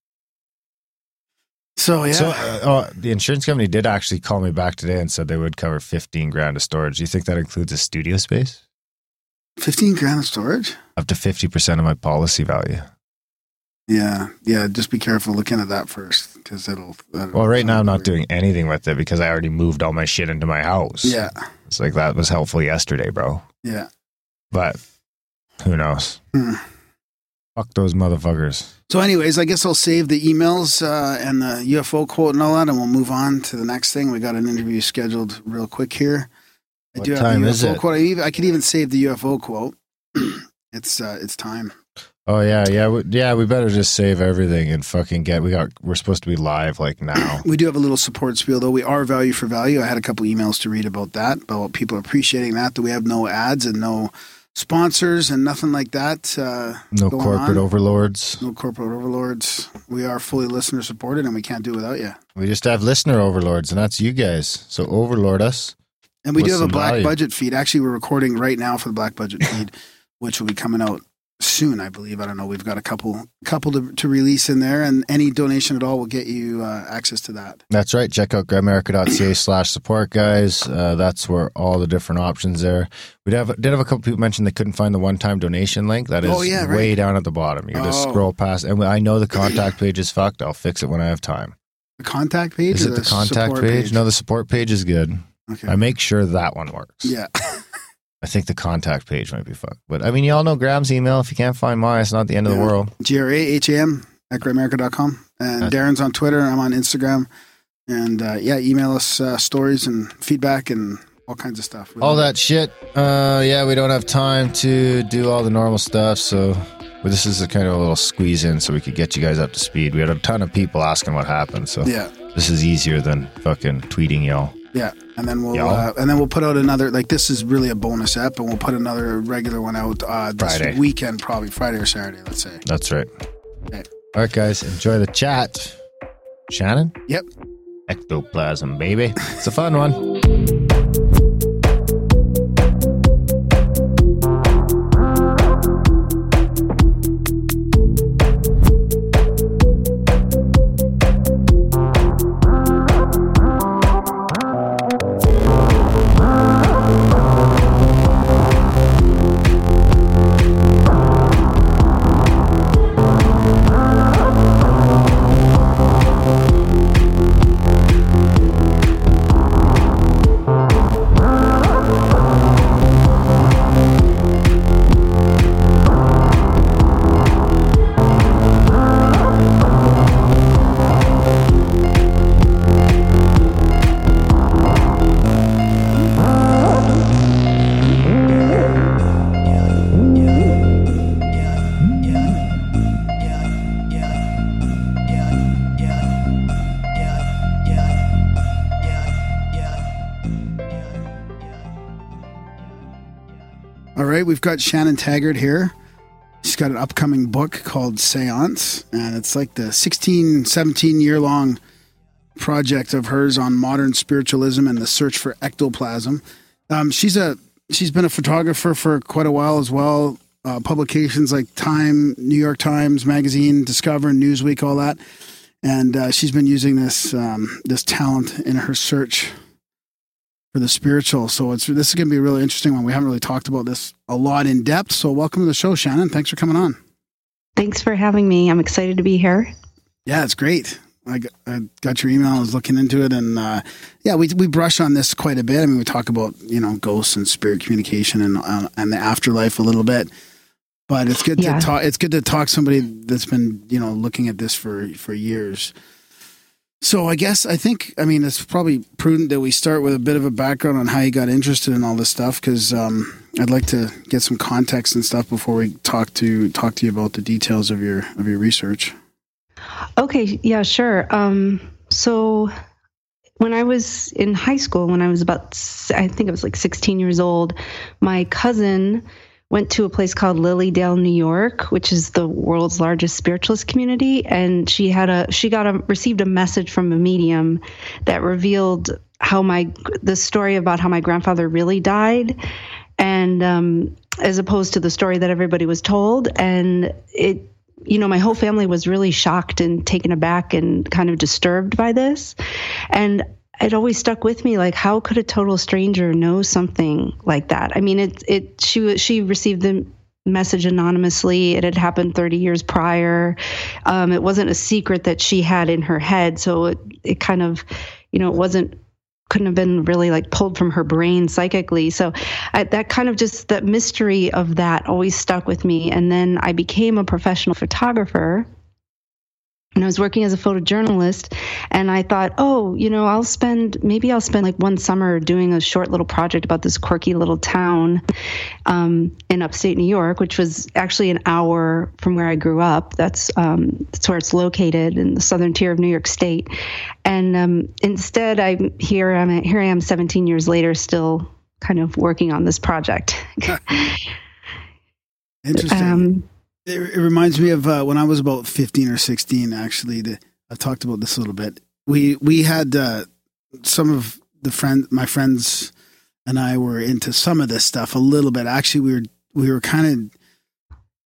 So yeah, So, uh, oh, the insurance company did actually call me back today and said they would cover fifteen grand of storage. Do you think that includes a studio space? fifteen grand of storage. Up to fifty percent of my policy value. Yeah, yeah. Just be careful looking at that first because it'll. that'll- Well, right now I'm not doing anything with it because I already moved all my shit into my house. Yeah, It's like that was helpful yesterday, bro. yeah. But who knows? Hmm. Fuck those motherfuckers. So, anyways, I guess I'll save the emails uh, and the UFO quote and all that, and we'll move on to the next thing. We got an interview scheduled real quick here. I What do have time the UFO is it? quote. I, even, I could even save the UFO quote. it's uh, it's time. Oh yeah, yeah, we, yeah. We better just save everything and fucking get. We got. We're supposed to be live like now. We do have a little support spiel, though. We are value for value. I had a couple emails to read about that, about people appreciating that. That we have no ads and no sponsors and nothing like that. Uh, No corporate on. overlords. no corporate overlords. We are fully listener supported, and we can't do without you. We just have listener overlords, and that's you guys. So overlord us. And we do have a black value. budget feed. Actually, we're recording right now for the black budget feed, which will be coming out soon, I believe. I don't know. We've got a couple couple to, to release in there, and any donation at all will get you uh, access to that. That's right. Check out grimerica.ca slash support, guys. Uh, that's where all the different options there. We did have, did have a couple people mention they couldn't find the one time donation link. That is Oh, yeah, right. way down at the bottom. You just Oh. scroll past, and I know the contact page is fucked. I'll fix it when I have time. The contact page. Is it the contact support page? No, the support page is good. Okay. I make sure that one works. yeah. I think the contact page might be fucked. But I mean, you all know Graham's email. If you can't find mine, it's not the end of the Yeah. world. G R A H A M at grimerica.com. And That's- Darren's on Twitter. I'm on Instagram. And uh, yeah, email us uh, stories and feedback and all kinds of stuff. All that shit. Uh, yeah, we don't have time to do all the normal stuff. So but this is a kind of a little squeeze in so we could get you guys up to speed. We had a ton of people asking what happened. So Yeah. this is easier than fucking tweeting y'all. Yeah, and then we'll uh, and then we'll put out another like this is really a bonus app, and we'll put another regular one out uh, this Friday. weekend, probably Friday or Saturday. Let's say. That's right. Okay. All right, guys, enjoy the chat. Shannon? Yep. Ectoplasm, baby. It's a fun one. Got Shannon Taggart here. She's got an upcoming book called Seance, and it's like the 16, 17 year long project of hers on modern spiritualism and the search for ectoplasm. Um, she's a she's been a photographer for quite a while as well. Uh, publications like Time, New York Times Magazine, Discover, Newsweek, all that, and uh, she's been using this um, this talent in her search for the spiritual. So it's this is going to be a really interesting one. We haven't really talked about this a lot in depth. So welcome to the show, Shannon. Thanks for coming on. Thanks for having me. I'm excited to be here. Yeah, it's great. I got, I got your email. I was looking into it, and uh, yeah, we we brush on this quite a bit. I mean, we talk about you know ghosts and spirit communication and uh, and the afterlife a little bit. But it's good Yeah. to talk. It's good to talk somebody that's been you know looking at this for for years. So I guess I think I mean it's probably prudent that we start with a bit of a background on how you got interested in all this stuff because um, I'd like to get some context and stuff before we talk to talk to you about the details of your of your research. Okay, yeah, sure. Um, so when I was in high school, when I was about, I think I was like 16 years old, my cousin went to a place called Lily Dale, New York, which is the world's largest spiritualist community, and she had a she got a received a message from a medium that revealed how my the story about how my grandfather really died, and um, as opposed to the story that everybody was told, and it you know, my whole family was really shocked and taken aback and kind of disturbed by this. And it always stuck with me like how could a total stranger know something like that? I mean, it it she she received the message anonymously. It had happened 30 years prior. Um, it wasn't a secret that she had in her head, so it it kind of, you know, it wasn't couldn't have been really like pulled from her brain psychically. So I, that kind of just that mystery of that always stuck with me. And then I became a professional photographer. And I was working as a photojournalist, and I thought, oh, you know, I'll spend maybe I'll spend like one summer doing a short little project about this quirky little town um, in upstate New York, which was actually an hour from where I grew up. That's um, that's where it's located in the southern tier of New York State. And um, instead, I'm here. I'm here. I am 17 years later, still kind of working on this project. Interesting. It, it reminds me of uh, when I was about fifteen or sixteen. Actually, the, I've talked about this a little bit. We we had uh, some of the friend, my friends, and I were into some of this stuff a little bit. Actually, we were we were kind of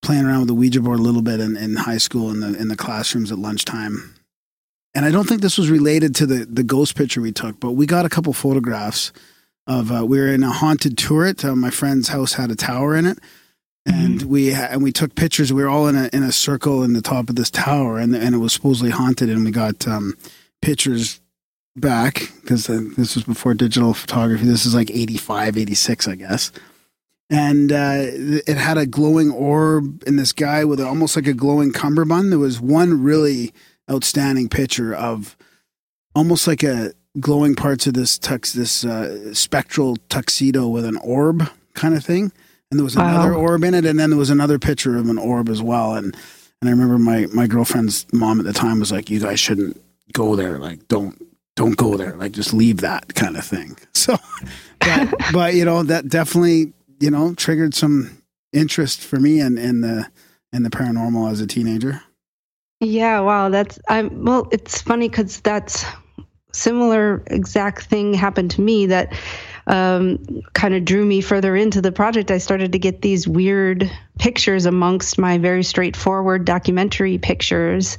playing around with the Ouija board a little bit in, in high school in the in the classrooms at lunchtime. And I don't think this was related to the the ghost picture we took, but we got a couple photographs of uh, we were in a haunted turret. Uh, my friend's house had a tower in it, and we ha- and we took pictures. We were all in a in a circle in the top of this tower, and and it was supposedly haunted. And we got um, pictures back because uh, this was before digital photography. This is like 85, 86, I guess. And uh, it had a glowing orb in this guy with almost like a glowing cummerbund. There was one really outstanding picture of almost like a glowing parts of this tux, this uh, spectral tuxedo with an orb kind of thing. And there was Wow. another orb in it, and then there was another picture of an orb as well. And and I remember my my girlfriend's mom at the time was like, "You guys shouldn't go there. Like, don't don't go there. Like, just leave that kind of thing." So, but, but you know that definitely you know triggered some interest for me in in the in the paranormal as a teenager. Yeah, wow, that's I'm well, it's funny cuz that's similar exact thing happened to me that um, kind of drew me further into the project. I started to get these weird pictures amongst my very straightforward documentary pictures.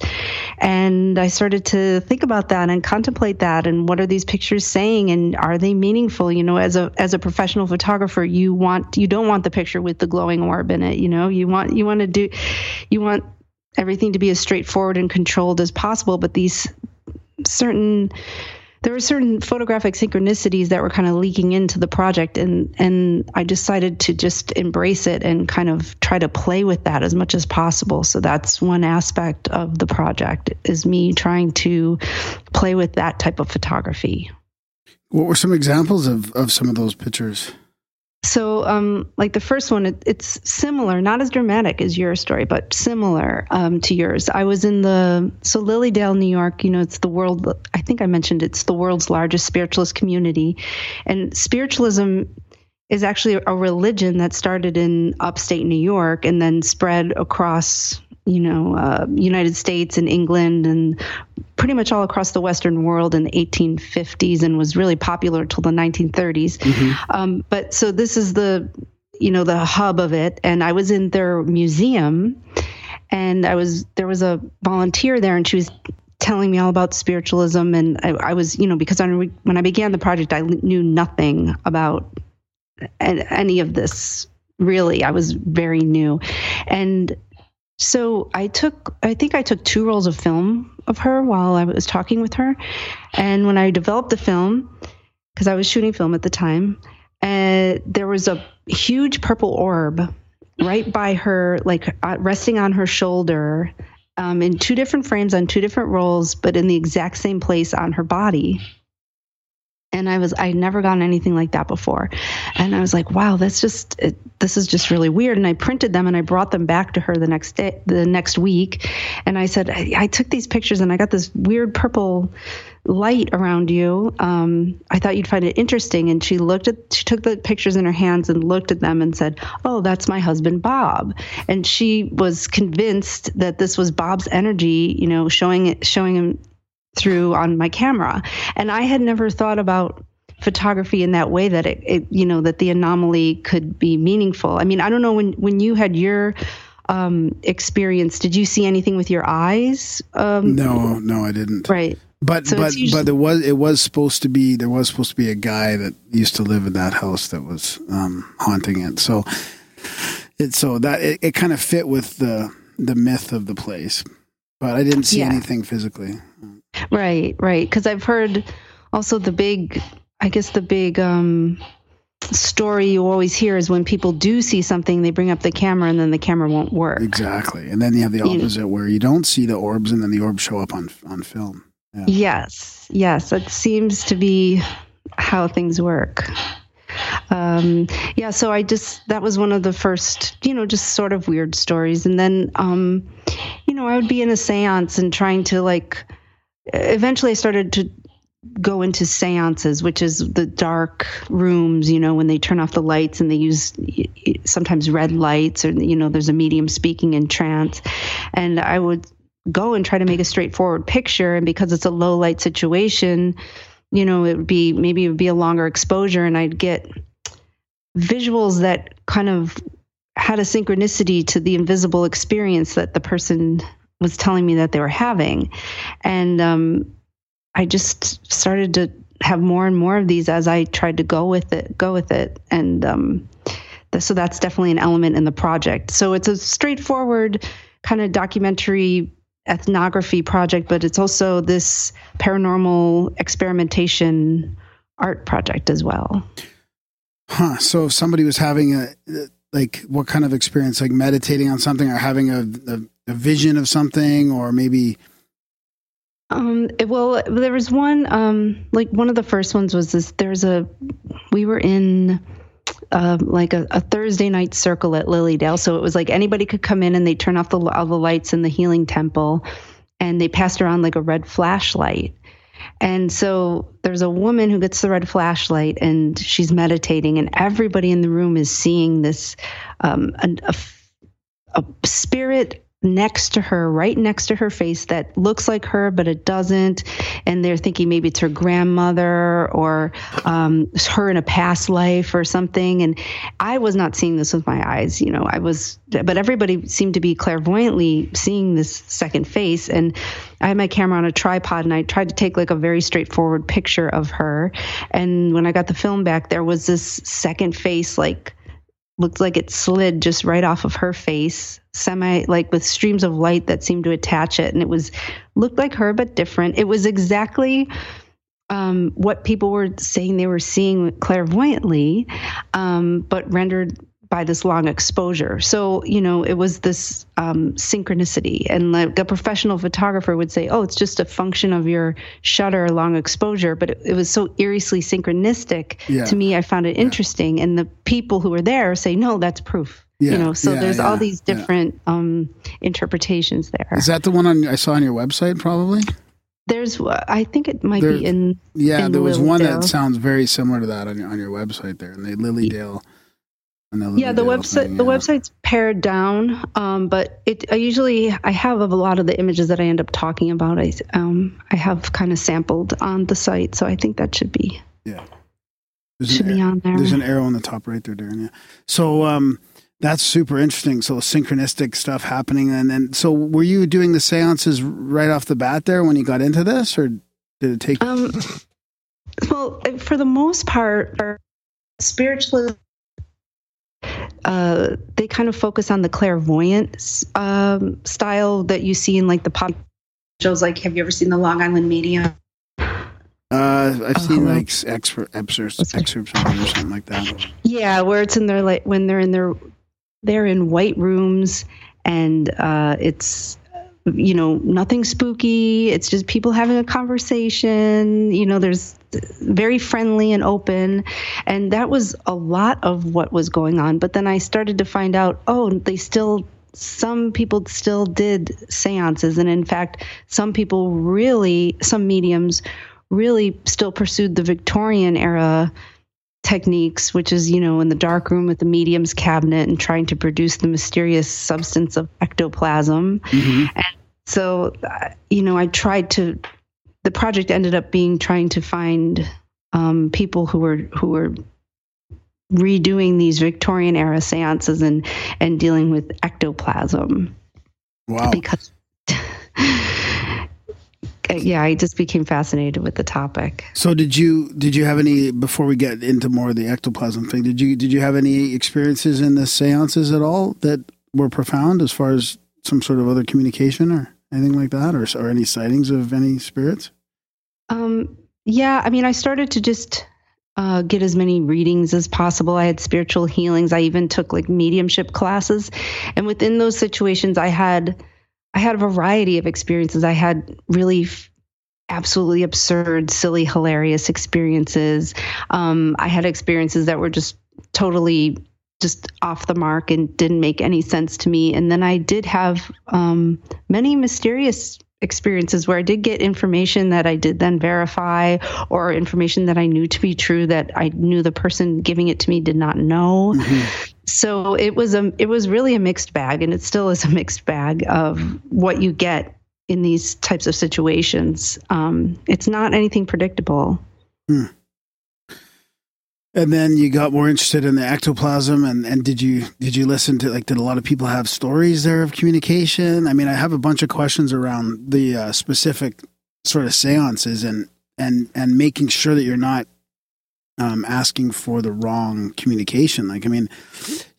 And I started to think about that and contemplate that and what are these pictures saying and are they meaningful? You know, as a as a professional photographer, you want you don't want the picture with the glowing orb in it, you know. You want you want to do you want everything to be as straightforward and controlled as possible, but these certain there were certain photographic synchronicities that were kind of leaking into the project and and I decided to just embrace it and kind of try to play with that as much as possible. So that's one aspect of the project is me trying to play with that type of photography. What were some examples of of some of those pictures? So, um, like the first one, it, it's similar, not as dramatic as your story, but similar um, to yours. I was in the so Lily Dale, New York. You know, it's the world. I think I mentioned it's the world's largest spiritualist community, and spiritualism is actually a religion that started in upstate New York and then spread across, you know, uh, United States and England and pretty much all across the Western world in the 1850s and was really popular till the 1930s. Um, but so this is the, you know, the hub of it. And I was in their museum, and I was there was a volunteer there, and she was telling me all about spiritualism. And I, I was, you know, because I, when I began the project, I knew nothing about any of this. Really, I was very new, and So I took, I think I took two rolls of film of her while I was talking with her. And when I developed the film, because I was shooting film at the time, uh, there was a huge purple orb right by her, like uh, resting on her shoulder um, in two different frames on two different rolls, but in the exact same place on her body and I was I'd never gotten anything like that before, and I was like, wow, that's just it, this is just really weird. And I printed them and I brought them back to her the next day, the next week, and I said, I, I took these pictures and I got this weird purple light around you. Um, I thought you'd find it interesting. And she looked at, she took the pictures in her hands and looked at them and said, Oh, that's my husband, Bob. And she was convinced that this was Bob's energy, you know, showing it, showing him through on my camera. And I had never thought about photography in that way that it, it, you know that the anomaly could be meaningful i mean i don't know when when you had your um, experience did you see anything with your eyes um, No, no, I didn't. right But So but usually- but there was it was supposed to be there was supposed to be a guy that used to live in that house that was um, haunting it. So it so that it, it kind of fit with the the myth of the place. But I didn't see Yeah. anything physically. Right right because i've heard also the big i guess the big um story you always hear is when people do see something they bring up the camera and then the camera won't work Exactly. And then you have the You- opposite where you don't see the orbs and then the orbs show up on on film. Yeah. Yes, yes, that seems to be how things work. Um, yeah, so I just that was one of the first, you know, just sort of weird stories, and then, um, you know, I would be in a séance and trying to like. Eventually, I started to go into seances, which is the dark rooms, you know, when they turn off the lights and they use sometimes red lights, or you know, there's a medium speaking in trance, and I would go and try to make a straightforward picture. And because it's a low light situation you know it would be maybe it would be a longer exposure and i'd get visuals that kind of had a synchronicity to the invisible experience that the person was telling me that they were having and um, i just started to have more and more of these as i tried to go with it go with it and um, so that's definitely an element in the project so it's a straightforward kind of documentary ethnography project, but it's also this paranormal experimentation art project as well. Huh. So if somebody was having a like what kind of experience? Like meditating on something or having a, a, a vision of something or maybe Um, it- well, there was one, um, like one of the first ones was this. There's a, we were in um, like a, a Thursday night circle at Lily Dale. So it was like anybody could come in and they turn off the, all the lights in the healing temple and they passed around like a red flashlight. And so there's a woman who gets the red flashlight and she's meditating, and everybody in the room is seeing this um, a, a spirit next to her, right next to her face that looks like her, but it doesn't. And they're thinking maybe it's her grandmother or um, her in a past life or something. And I was not seeing this with my eyes, you know, I was, but everybody seemed to be clairvoyantly seeing this second face. And I had my camera on a tripod and I tried to take like a very straightforward picture of her. And when I got the film back, there was this second face, like, looked like it slid just right off of her face semi like with streams of light that seemed to attach it. And it was looked like her but different. It was exactly um, what people were saying they were seeing clairvoyantly um, but rendered by this long exposure. So you know it was this um, synchronicity. And like a professional photographer would say oh it's just a function of your shutter long exposure. But it, it was so eerily synchronistic Yeah. to me i found it interesting. And the people who were there say no that's proof Yeah, you know so yeah, there's yeah, all these different um interpretations there is that the one on I saw on your website probably? there's i think it might There- be in Yeah, in there was one that sounds very similar to that on your on your website there, and the Lily Dale. And the yeah the Lily Dale website thing, the website's pared down um but it i usually i have of a lot of the images that i end up talking about i um i have kind of sampled on the site so i think that should be Yeah. There's should be ar- on there there's an arrow on the top right there, Darren. Yeah. So um, that's super interesting. So synchronistic stuff happening, and then so were you doing the seances right off the bat there when you got into this, or did it take? Um, well, for the most part, our spiritualism uh, they kind of focus on the clairvoyant um, style that you see in like the pop shows. Like, have you ever seen the Long Island Medium? Uh, I've seen Uh-huh. like excer- excerpts, excerpts or something like that. Yeah, where it's in their like when they're in their they're in white rooms and uh, it's you know nothing spooky. It's just people having a conversation. You know, there's very friendly and open, and that was a lot of what was going on. But then I started to find out, oh, they still. Some people still did seances, and in fact, some people really, some mediums really still pursued the Victorian era techniques, which is, you know, in the dark room with the medium's cabinet and trying to produce the mysterious substance of ectoplasm. Mhm. And so, uh, you know, I tried to, the project ended up being trying to find um, people who were, who were redoing these Victorian era seances and, and dealing with ectoplasm Wow. because yeah, I just became fascinated with the topic. So did you did you have any before we get into more of the ectoplasm thing? Did you did you have any experiences in the seances at all that were profound as far as some sort of other communication or anything like that, or or any sightings of any spirits? Um, yeah, I mean, I started to just uh, get as many readings as possible. I had spiritual healings. I even took like mediumship classes, and within those situations, I had I had a variety of experiences. I had really. F- Absolutely absurd, silly, hilarious experiences. Um, I had experiences that were just totally just off the mark and didn't make any sense to me. And then I did have um, many mysterious experiences where I did get information that I did then verify, or information that I knew to be true that I knew the person giving it to me did not know. So it was a it was really a mixed bag, and it still is a mixed bag of what you get in these types of situations. Um, it's not anything predictable. And then you got more interested in the ectoplasm, and, and did you did you listen to like did a lot of people have stories there of communication? I mean, I have a bunch of questions around the uh, specific sort of seances and and and making sure that you're not um, asking for the wrong communication. Like, I mean,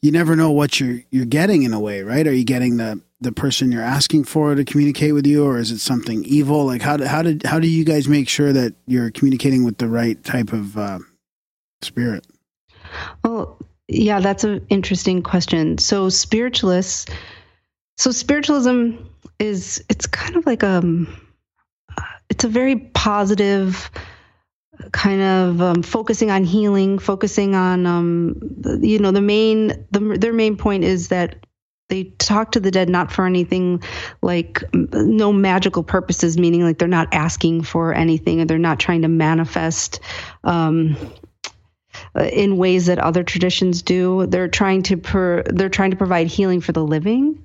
you never know what you're you're getting in a way, right? Are you getting the the person you're asking for to communicate with you, or is it something evil? Like, how do, how did how do you guys make sure that you're communicating with the right type of uh, spirit? Well, yeah, that's an interesting question. So spiritualists, so spiritualism is it's kind of like um, it's a very positive kind of um, focusing on healing, focusing on um, you know the main the, their main point is that they talk to the dead not for anything like no magical purposes meaning like they're not asking for anything and they're not trying to manifest um, uh, in ways that other traditions do. They're trying to per, they're trying to provide healing for the living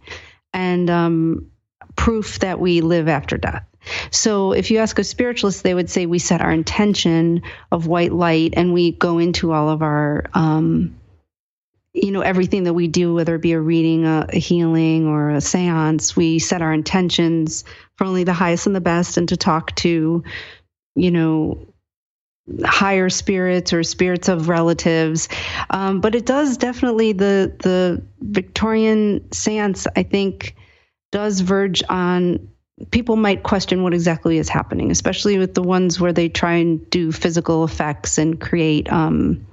and um, proof that we live after death. So if you ask a spiritualist, they would say we set our intention of white light and we go into all of our um, you know everything that we do whether it be a reading a, a healing or a seance we set our intentions for only the highest and the best and to talk to you know higher spirits or spirits of relatives. Um, but it does definitely the the Victorian seance, I think, does verge on people might question what exactly is happening, especially with the ones where they try and do physical effects and create um,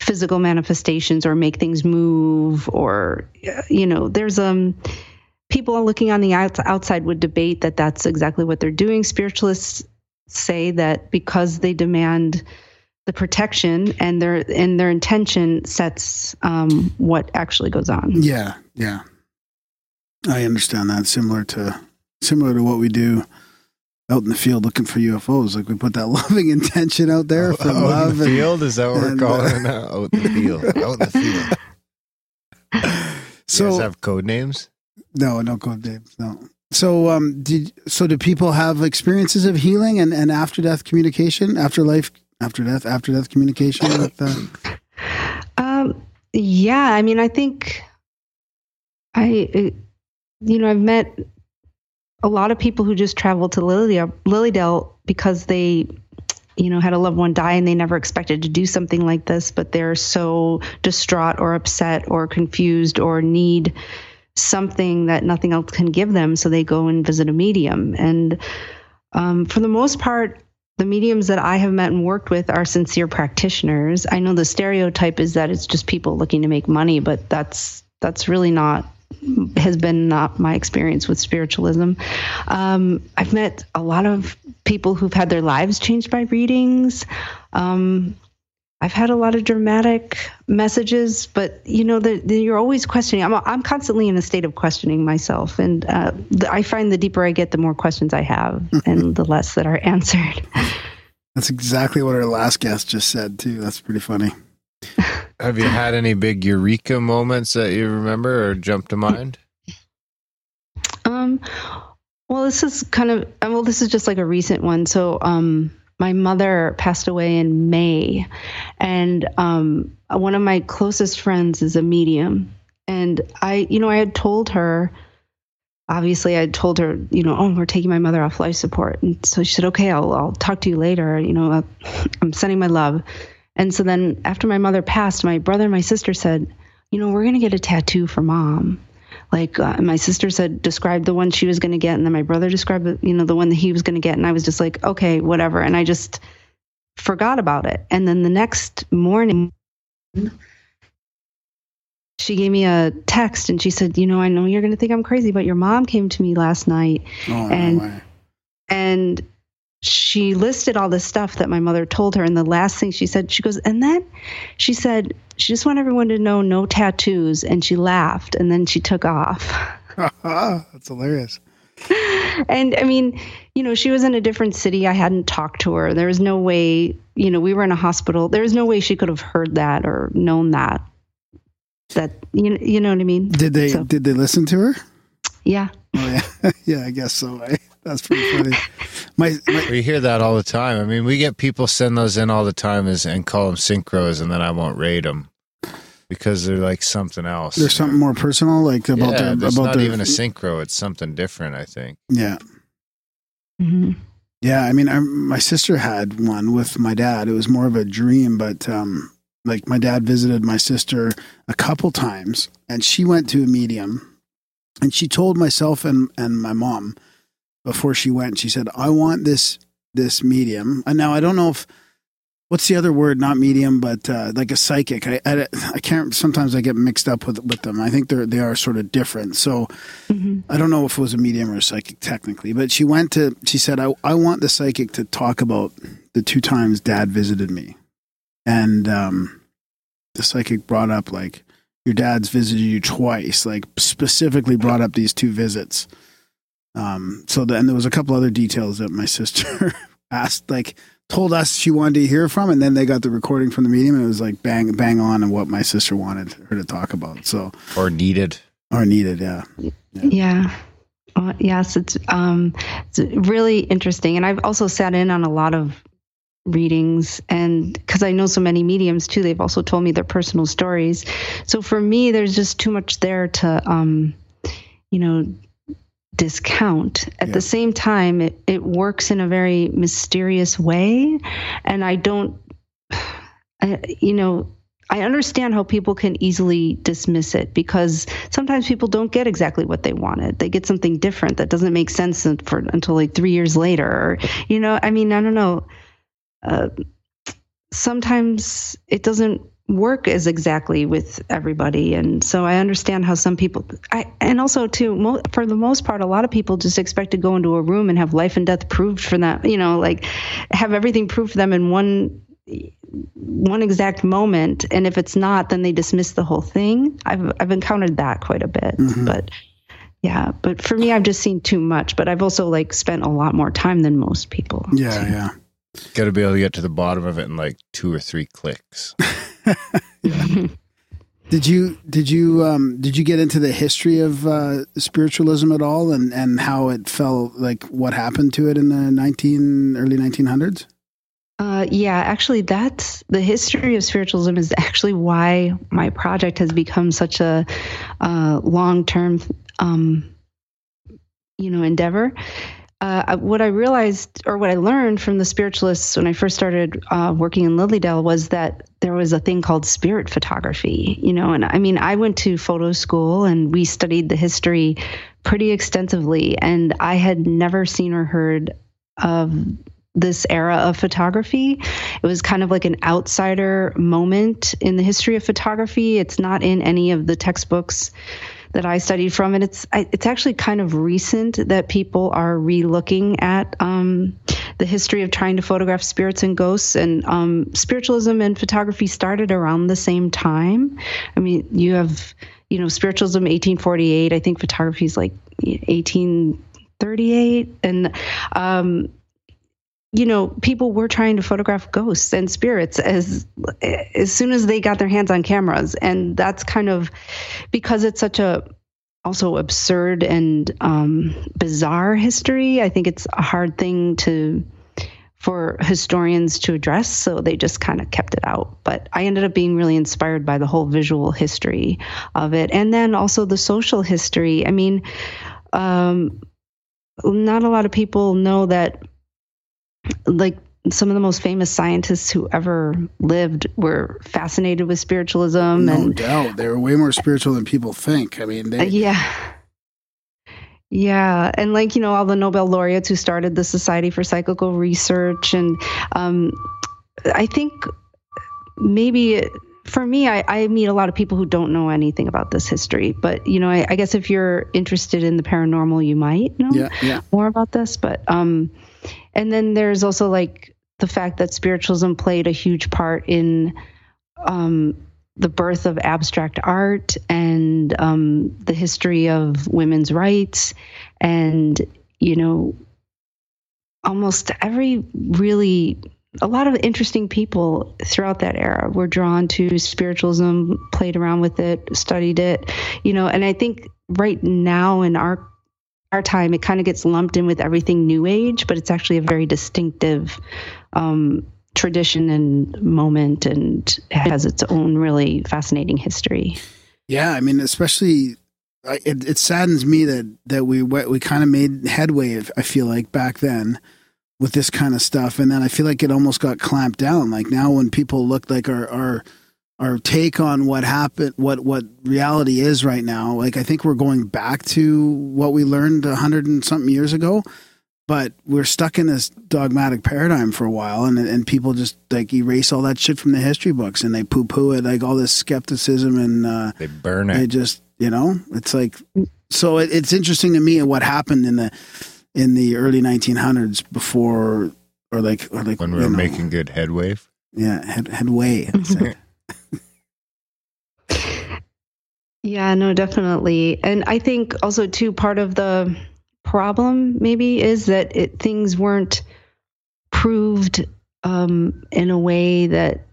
physical manifestations or make things move or uh, you know there's um people looking on the outs- outside would debate that that's exactly what they're doing spiritualists say that because they demand the protection and their and their intention sets um, what actually goes on. Yeah, yeah. I understand that. Similar to similar to what we do out in the field looking for UFOs. Like we put that loving intention out there for out in love the and field is that what we're and, uh, calling it now? Out in the field. Out in the field. you guys so have code names? no, no code names, no. So um did so do people have experiences of healing and, and after death communication, after life after death, after death communication with uh, Um, yeah, I mean, I think I, uh, you know, I've met a lot of people who just travel to Lily Dale, Lilydale because they, you know, had a loved one die and they never expected to do something like this, but they're so distraught or upset or confused or need something that nothing else can give them. So they go and visit a medium. And um, for the most part, the mediums that I have met and worked with are sincere practitioners. I know the stereotype is that it's just people looking to make money, but that's that's really not has been not my experience with spiritualism. Um, I've met a lot of people who've had their lives changed by readings. Um, I've had a lot of dramatic messages, but you know, the, the, you're always questioning. I'm, I'm constantly in a state of questioning myself, and uh, the, I find the deeper I get, the more questions I have, and the less that are answered. That's exactly what our last guest just said too. That's pretty funny. Have you had any big eureka moments that you remember or jump to mind? Um, well, this is kind of well, this is just like a recent one. So, um, my mother passed away in May, and um, one of my closest friends is a medium, and I, you know, I had told her. Obviously, I told her, you know, oh, we're taking my mother off life support, and so she said, okay, I'll, I'll talk to you later. You know, I'm sending my love. And so then after my mother passed, my brother and my sister said, you know, we're going to get a tattoo for mom. Like uh, my sister said, describe the one she was going to get, and then my brother described, you know, the one that he was going to get, and I was just like, okay, whatever, and I just forgot about it. And then the next morning, she gave me a text, and she said, you know, I know you're going to think I'm crazy, but your mom came to me last night, Oh, and way. and she listed all the stuff that my mother told her and the last thing she said she goes and then she said she just wanted everyone to know no tattoos and she laughed and then she took off That's hilarious. and i mean you know she was in a different city i hadn't talked to her there was no way you know we were in a hospital there was no way she could have heard that or known that that you, you know what i mean Did they So- did they listen to her? yeah Oh yeah, yeah. I guess so. That's pretty funny. My, my We hear that all the time. I mean, we get people send those in all the time as, and call them synchros, and then I won't rate them because they're like something else. there's something more personal, like about yeah, their there's about not their even a synchro. It's something different, I think. yeah. hmm Yeah, I mean, I, my sister had one with my dad. It was more of a dream, but um, like my dad visited my sister a couple times, and she went to a medium, and she told myself and and my mom before she went. She said, "I want this this medium." And now I don't know if what's the other word, not medium, but uh, like a psychic. I, I I can't. Sometimes I get mixed up with with them. I think they're they are sort of different. So. hmm I don't know if it was a medium or a psychic technically, but she went to, she said, I, I want the psychic to talk about the two times dad visited me. And um, the psychic brought up, like, your dad's visited you twice, like, specifically brought up these two visits. Um, so then there was a couple other details that my sister asked, like, told us she wanted to hear from, and then they got the recording from the medium, and it was like bang, bang on and what my sister wanted her to talk about. So, Or needed. or needed, yeah. Yeah. Uh, yes, it's um, it's really interesting, and I've also sat in on a lot of readings, and because I know so many mediums too, they've also told me their personal stories. So for me, there's just too much there to, um, you know, discount. At Yeah. the same time, it it works in a very mysterious way, and I don't, I, you know. I understand how people can easily dismiss it because sometimes people don't get exactly what they wanted. They get something different that doesn't make sense for until like three years later. Or, you know, I mean, I don't know. Uh, sometimes it doesn't work as exactly with everybody, and so I understand how some people. I and also too, mo- for the most part, a lot of people just expect to go into a room and have life and death proved for them. You know, like have everything proved for them in one one exact moment and if it's not then they dismiss the whole thing i've i've encountered that quite a bit Mhm. but yeah but for me i've just seen too much but i've also like spent a lot more time than most people Yeah, yeah. Got to be able to get to the bottom of it in like two or three clicks. Did you did you um did you get into the history of uh, spiritualism at all, and and how it fell, like what happened to it in the nineteen early nineteen hundreds? Uh, yeah, actually, that's the history of spiritualism is actually why my project has become such a uh, long-term, um, you know, endeavor. Uh, what I realized or what I learned from the spiritualists when I first started uh, working in Lily Dale was that there was a thing called spirit photography, you know. And I mean, I went to photo school and we studied the history pretty extensively, and I had never seen or heard of this era of photography. It was kind of like an outsider moment in the history of photography. It's not in any of the textbooks that I studied from, and it's it's actually kind of recent that people are re-looking at um, the history of trying to photograph spirits and ghosts. And um, spiritualism and photography started around the same time. I mean, you have you know spiritualism 1848. I think photography is like 1838, and um, you know, people were trying to photograph ghosts and spirits as as soon as they got their hands on cameras, and that's kind of because it's such a also absurd and um, bizarre history. I think it's a hard thing to for historians to address, so they just kind of kept it out. But I ended up being really inspired by the whole visual history of it, and then also the social history. I mean, um, not a lot of people know that like some of the most famous scientists who ever lived were fascinated with spiritualism No and doubt, they were way more spiritual than people think. I mean, they, yeah. Yeah. And like you know all the nobel laureates who started the society for psychical research and um, i think maybe it- for me I, I meet a lot of people who don't know anything about this history. But you know I, I guess if you're interested in the paranormal you might know yeah, yeah. more about this. But um and then there's also like the fact that spiritualism played a huge part in um the birth of abstract art and um the history of women's rights. And you know almost every really a lot of interesting people throughout that era were drawn to spiritualism played around with it studied it you know. And i think right now in our our time it kind of gets lumped in with everything new age but it's actually a very distinctive um, tradition and moment and has its own really fascinating history Yeah, I mean, especially it, it saddens me that that we we we kind of made headway. I feel like back then with this kind of stuff, and then I feel like it almost got clamped down. Like now, when people look like our our our take on what happened, what what reality is right now, like I think we're going back to what we learned a hundred and something years ago. But we're stuck in this dogmatic paradigm for a while, and and people just like erase all that shit from the history books, and they poo poo it, like all this skepticism and. uh They burn it. they just you know it's like so it, it's interesting to me what happened in the in the early 1900s before or like or like when we were know, making good headway. yeah head, headway I'd say. Yeah, no, definitely. And I think also too part of the problem maybe is that it, things weren't proved um, in a way that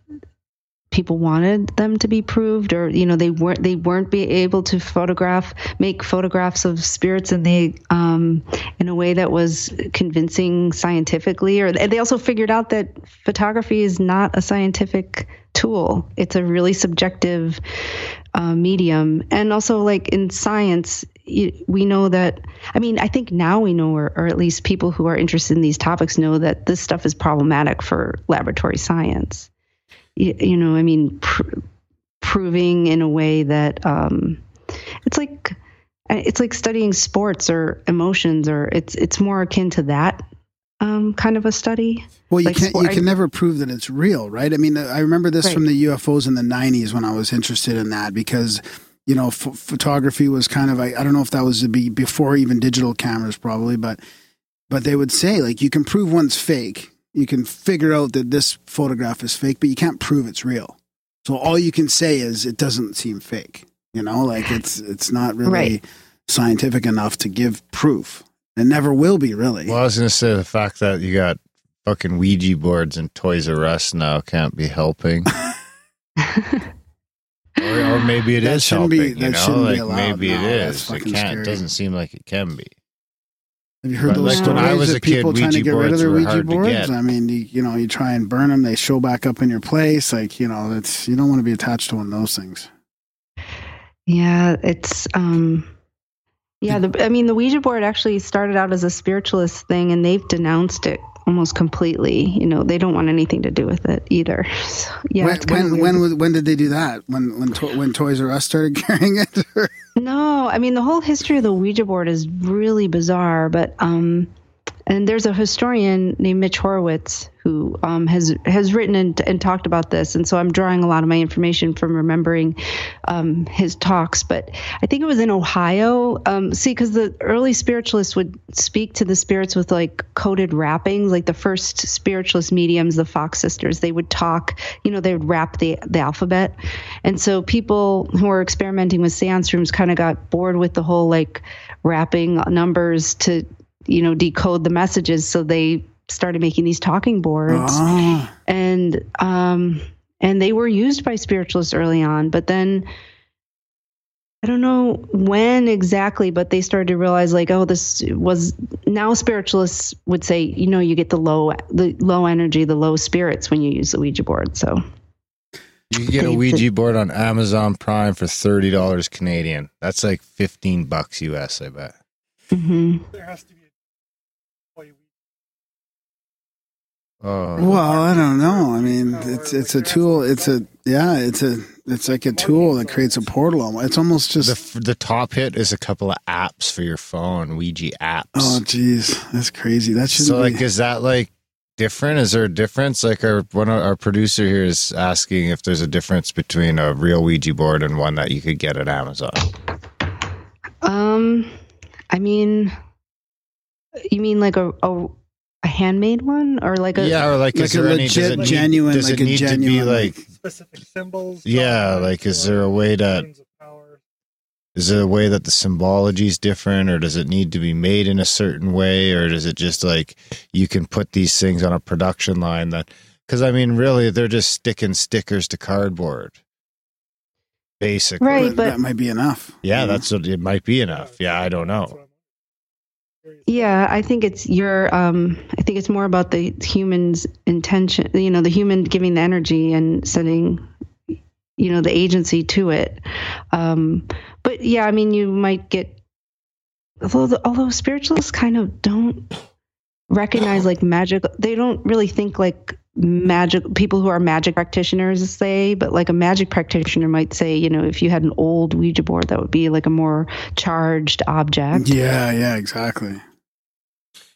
people wanted them to be proved or you know they weren't they weren't be able to photograph make photographs of spirits and they um, in a way that was convincing scientifically or they also figured out that photography is not a scientific tool it's a really subjective uh, medium. And also like in science we know that i mean i think now we know or, or at least people who are interested in these topics know that this stuff is problematic for laboratory science. You, you know i mean pr- proving in a way that um, it's like it's like studying sports or emotions or it's it's more akin to that um, kind of a study well you Like can't you can never prove that it's real right? I mean i remember this Right. from the ufos in the 90s when i was interested in that because you know ph photography was kind of I, I don't know if that was to be before even digital cameras probably but but they would say like you can prove one's fake. You can figure out that this photograph is fake but you can't prove it's real. So all you can say is it doesn't seem fake you know? Like it's it's not really Right. scientific enough to give proof it never will be really Well, I was going to say the fact that you got fucking Ouija boards and Toys R Us now can't be helping. or, or maybe it is That shouldn't be- helping. you know, shouldn't be like maybe No, it. It can't. scary. It doesn't seem like it can be. Have you heard But, those like, when I stories was of a kid, people trying to get rid of their Ouija boards? I mean, you, you know, you try and burn them, they show back up in your place. Like, you know, that's you don't want to be attached to one of those things. Yeah, it's um Yeah, the, I mean, the Ouija board actually started out as a spiritualist thing, and they've denounced it almost completely. You know, they don't want anything to do with it either. So, yeah, when when when, was- when did they do that? When when to, when Toys R Us started carrying it? No, I mean the whole history of the Ouija board is really bizarre, but um and there's a historian named Mitch Horowitz who um, has has written and, and talked about this, and so I'm drawing a lot of my information from remembering um, his talks. But I think it was in Ohio. Um, see, because the early spiritualists would speak to the spirits with like coded rappings, like the first spiritualist mediums, the Fox sisters. They would talk, you know, they would rap the the alphabet, and so people who were experimenting with seance rooms kind of got bored with the whole like rapping numbers to you know decode the messages. So they started making these talking boards. Oh, and um and they were used by spiritualists early on but then i don't know when exactly but they started to realize like oh this was now spiritualists would say you know you get the low the low energy the low spirits when you use the ouija board. So You can get a They- Ouija board on Amazon Prime for thirty dollars Canadian. That's like fifteen bucks US, I bet. hmm Oh, well, I don't know. I mean, it's it's a tool. It's a yeah. It's a it's like a tool that creates a portal. It's almost just. f- the top hit is a couple of apps for your phone, Ouija apps. Oh, geez, that's crazy. That should so, be. like, is that like different? Is there a difference? Like, our one of our producer here is asking if there's a difference between a real Ouija board and one that you could get at Amazon. um i mean you mean like a a, a handmade one or like a yeah, or like, like is a there any? Does legit, it need, genuine, does like it a need to be genuine, like? specific symbols. Yeah, like, is there a way to- means. Is it a way that the symbology is different, or does it need to be made in a certain way, or does it just like you can put these things on a production line that? Because I mean, really, they're just sticking stickers to cardboard, basically. Right. but but- that might be enough. Yeah, you know? that's what it might be enough. Yeah, I don't know. Yeah, I think it's your. Um, I think it's more about the human's intention. You know, the human giving the energy and sending, you know, the agency to it. Um, but yeah, I mean, you might get. Although, although spiritualists kind of don't recognize like magic, they don't really think like magic. People who are magic practitioners say, but like a magic practitioner might say, you know, if you had an old Ouija board, that would be like a more charged object. Yeah, yeah, exactly.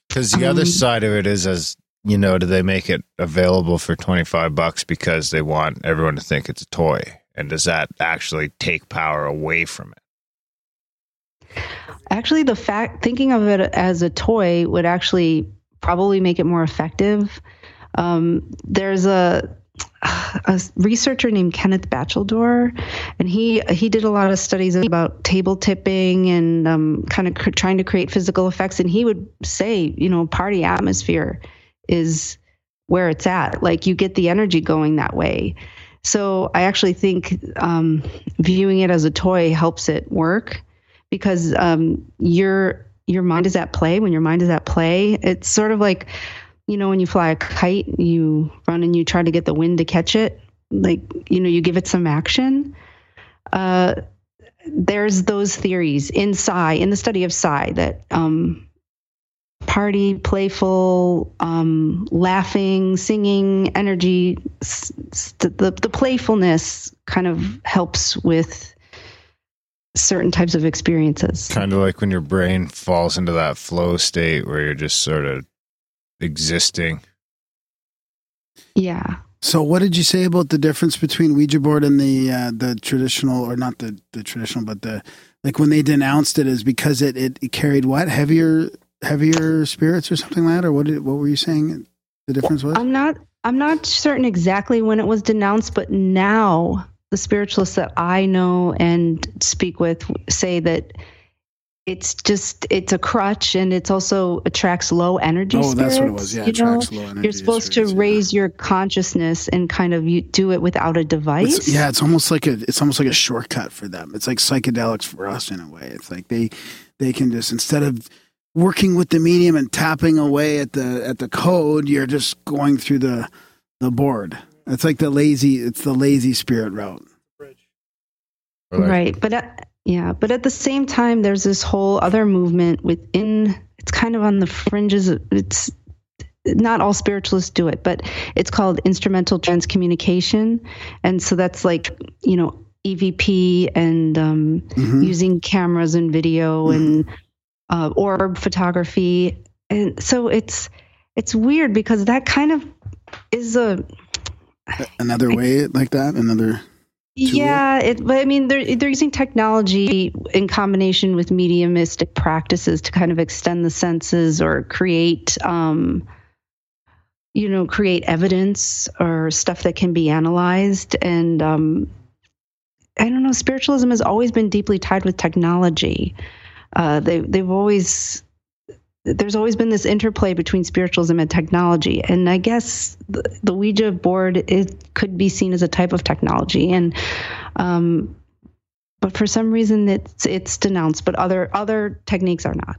Because the other Um, side of it is, as you know, do they make it available for twenty five bucks because they want everyone to think it's a toy, and does that actually take power away from it? Actually, the fact thinking of it as a toy would actually probably make it more effective. Um, there's a a researcher named Kenneth Batcheldor, and he he did a lot of studies about table tipping and um, kind of cr- trying to create physical effects. And he would say, you know, party atmosphere is where it's at. Like you get the energy going that way. So I actually think um, viewing it as a toy helps it work because um, your your mind is at play. When your mind is at play, it's sort of like you know when you fly a kite, you run and you try to get the wind to catch it. Like you know, you give it some action. Uh, there's those theories in psi, in the study of psi, that um, party, playful, um, laughing, singing, energy, the the playfulness kind of helps with certain types of experiences. Kind of like when your brain falls into that flow state where you're just sort of existing. Yeah. So, what did you say about the difference between Ouija board and the uh, the traditional, or not the the traditional, but the like when they denounced it is because it, it, it carried what heavier heavier spirits or something like that, or what did what were you saying? The difference was I'm not I'm not certain exactly when it was denounced, but now the spiritualists that I know and speak with say that it's just it's a crutch and it's also attracts low energy oh, that's what it was. spirits, Yeah, you it know? tracks low energy You're supposed to spirits, yeah. raise your consciousness and kind of you do it without a device. It's, yeah, it's almost like a it's almost like a shortcut for them. It's like psychedelics for us in a way. It's like they they can just instead of working with the medium and tapping away at the at the code, you're just going through the the board. It's like the lazy it's the lazy spirit route. Right but at, Yeah, but at the same time, there's this whole other movement within. It's kind of on the fringes. of- It's not all spiritualists do it, but it's called instrumental transcommunication, and so that's like you know EVP and um, Mhm. using cameras and video and uh, orb photography, and so it's it's weird because that kind of is a Another way like that. Another. Yeah, it, but I mean, they're they're using technology in combination with mediumistic practices to kind of extend the senses or create, um, you know, create evidence or stuff that can be analyzed. And um, I don't know, spiritualism has always been deeply tied with technology. Uh, they they've always there's always been this interplay between spiritualism and technology and i guess the, the ouija board it could be seen as a type of technology and um, but for some reason it's it's denounced but other other techniques are not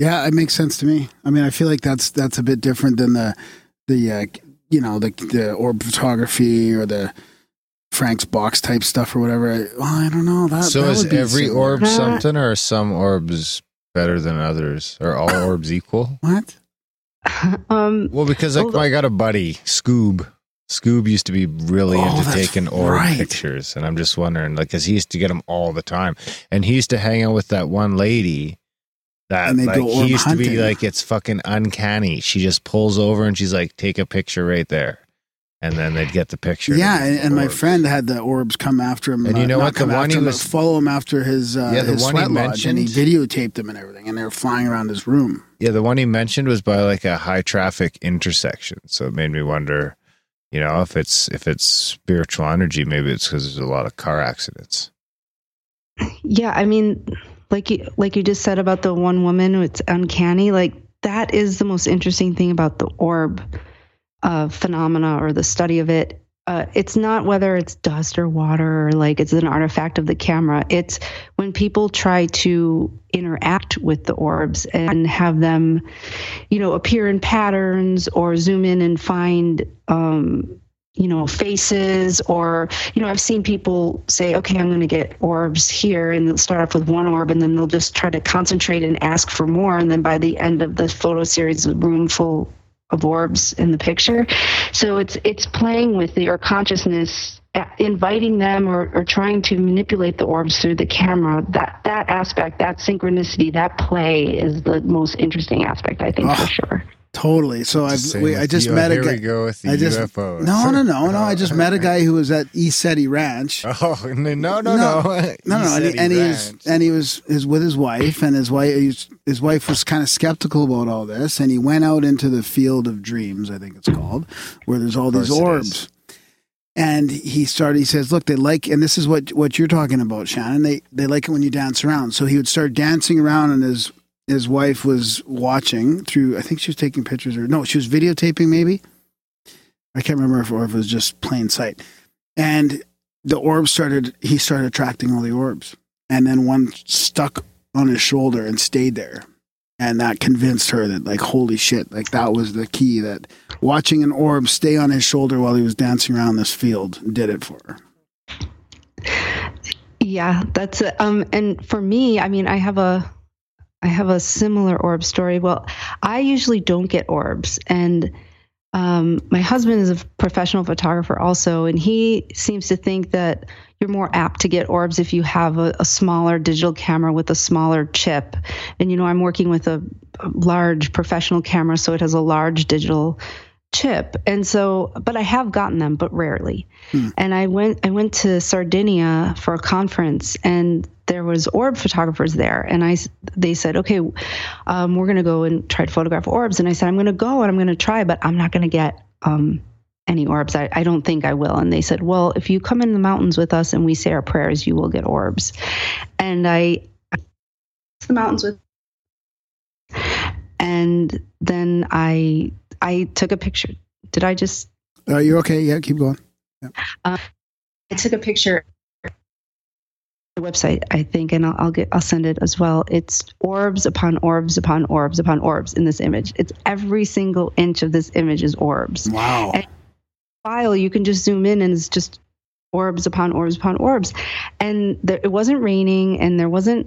Yeah, it makes sense to me. I mean, I feel like that's that's a bit different than the the uh, you know the the orb photography or the Frank's box type stuff or whatever. I, well, I don't know that. so that is would be every similar. orb Uh, something, or are some orbs better than others? Are all orbs equal? what? um Well, because like I got a buddy, Scoob. Scoob used to be really Oh, into taking orb right. pictures, and I'm just wondering, like, because he used to get them all the time, and he used to hang out with that one lady that And like he orb used to be like, it's fucking uncanny. She just pulls over and she's like, take a picture right there, and then they'd get the picture. Yeah, and, and my friend had the orbs come after him. And you uh, know not what? The come one after he him, but was- follow him after his uh, Yeah, the his one he sweat lodge, and he videotaped them and everything, and they were flying around his room. Yeah, the one he mentioned was by like a high traffic intersection. So it made me wonder, you know, if it's if it's spiritual energy, maybe it's because there's a lot of car accidents. yeah i mean like you like you just said about the one woman it's uncanny like that is the most interesting thing about the orb uh, phenomena or the study of it uh, it's not whether it's dust or water or like it's an artifact of the camera. It's when people try to interact with the orbs and have them you know appear in patterns or zoom in and find um, you know faces or you know i've seen people say okay i'm going to get orbs here and they'll start off with one orb and then they'll just try to concentrate and ask for more and then by the end of the photo series a room full orbs in the picture. So it's it's playing with the, your consciousness uh, inviting them or, or trying to manipulate the orbs through the camera. That that aspect that synchronicity that play is the most interesting aspect i think Oh, for sure Totally. So I we, I just you. met a guy. go with the I just UFOs. no no no no. I just met a guy who was at East Ranch. Oh no no no No, no No, no, and he, and he was and he was is with his wife, and his wife his, his wife was kind of skeptical about all this, and he went out into the field of dreams, I think it's called, where there's all these orbs. And he started. He says, "Look, they like, and this is what what you're talking about, Shannon. They they like it when you dance around. So he would start dancing around, and his his wife was watching through. I think she was taking pictures, or no, she was videotaping. Maybe I can't remember if, or if it was just plain sight. And the orbs started. He started attracting all the orbs, and then one stuck on his shoulder and stayed there. And that convinced her that, like, holy shit, like that was the key. That watching an orb stay on his shoulder while he was dancing around this field did it for her. Yeah, that's. Um, and for me, I mean, I have a, I have a similar orb story. Well, I usually don't get orbs, and um, my husband is a professional photographer also, and he seems to think that you're more apt to get orbs if you have a, a smaller digital camera with a smaller chip. And you know, I'm working with a, a large professional camera, so it has a large digital chip and so but i have gotten them but rarely and i went i went to sardinia for a conference and there was orb photographers there. And i they said okay um, we're going to go and try to photograph orbs. And i said i'm going to go and i'm going to try but i'm not going to get um, any orbs. I, I don't think i will. And they said well if you come in the mountains with us and we say our prayers you will get orbs. And i the mountains with and then i i took a picture. Did i just Uh, you're okay. Yeah, keep going. I took a picture the website, I think, and I'll, I'll get I'll send it as well. It's orbs upon orbs upon orbs upon orbs in this image. It's every single inch of this image is orbs. Wow. And- File you can just zoom in and it's just orbs upon orbs upon orbs, and there, it wasn't raining, and there wasn't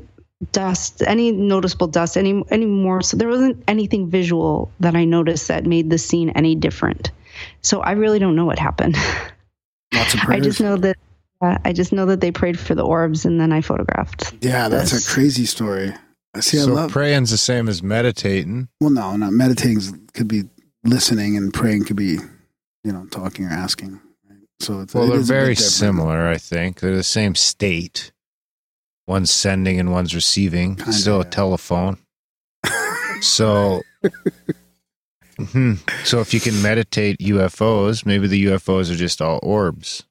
dust, any noticeable dust, any any more. So there wasn't anything visual that I noticed that made the scene any different. So I really don't know what happened. I just know that. I just know that they prayed for the orbs, and then I photographed. yeah, that's this. a crazy story. I see. I so love. praying's the same as meditating. well, no, not meditating could be listening, and praying could be, you know, talking or asking. Right? So it's Well, it they're is a bit very similar, I think. They're the same state. One's sending and one's receiving. Kinda, Still a yeah. telephone. So, Mhm. so if you can meditate UFOs, maybe the UFOs are just all orbs.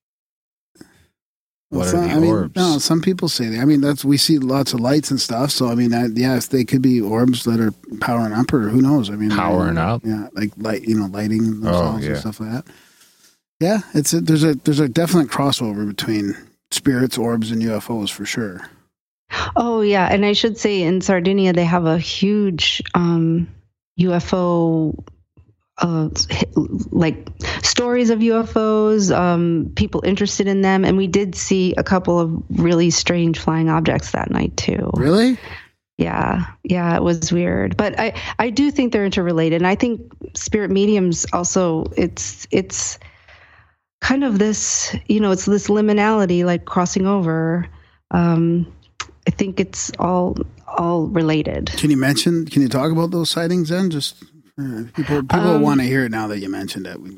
What Well, are some- the I mean, orbs? No, some people say that. I mean, that's we see lots of lights and stuff. So I mean, I, yes, they could be orbs that are powering up, or who knows? I mean, Powering up? Yeah, like light, you know, lighting Oh, yeah. and stuff like that. Yeah, it's a, there's a there's a definite crossover between spirits, orbs, and UFOs for sure. Oh yeah, and I should say in Sardinia they have a huge um, UFO. Uh, like stories of UFOs, um, people interested in them, and we did see a couple of really strange flying objects that night too. Really? Yeah, yeah, it was weird, but I I do think they're interrelated, and I think spirit mediums also it's it's kind of this you know it's this liminality like crossing over. Um, I think it's all all related. Can you mention? Can you talk about those sightings then? Just people people Um, want to hear it now that you mentioned it. We,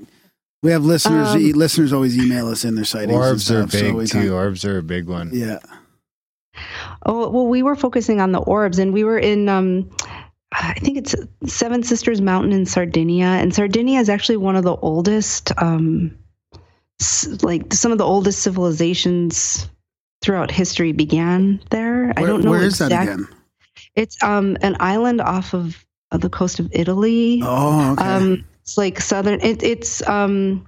we have listeners. Um, e- listeners always email us in their sightings. and Orbs are stuff, so big we too. talk- Orbs are a big one. yeah. Oh well, we were focusing on the orbs, and we were in. Um, I think it's Seven Sisters Mountain in Sardinia, and Sardinia is actually one of the oldest, um, like some of the oldest civilizations throughout history began there. I don't know Where is that again? It's um an island off of, of the coast of Italy. Oh, okay. Um, it's like southern. It, it's um,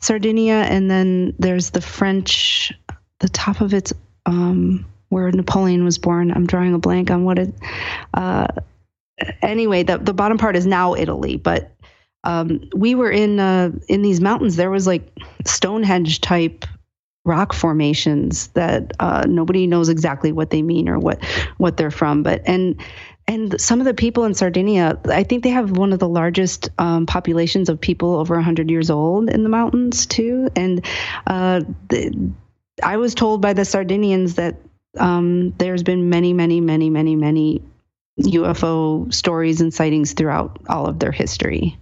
Sardinia, and then there's the French. The top of it's um, where Napoleon was born. I'm drawing a blank on what it. Uh, anyway, the the bottom part is now Italy, but um, we were in uh, in these mountains. There was like Stonehenge type rock formations that uh, nobody knows exactly what they mean or what what they're from, but and and some of the people in Sardinia, I think they have one of the largest um, populations of people over 100 years old in the mountains too. And uh, the, I was told by the Sardinians that um, there's been many, many, many, many, many UFO stories and sightings throughout all of their history.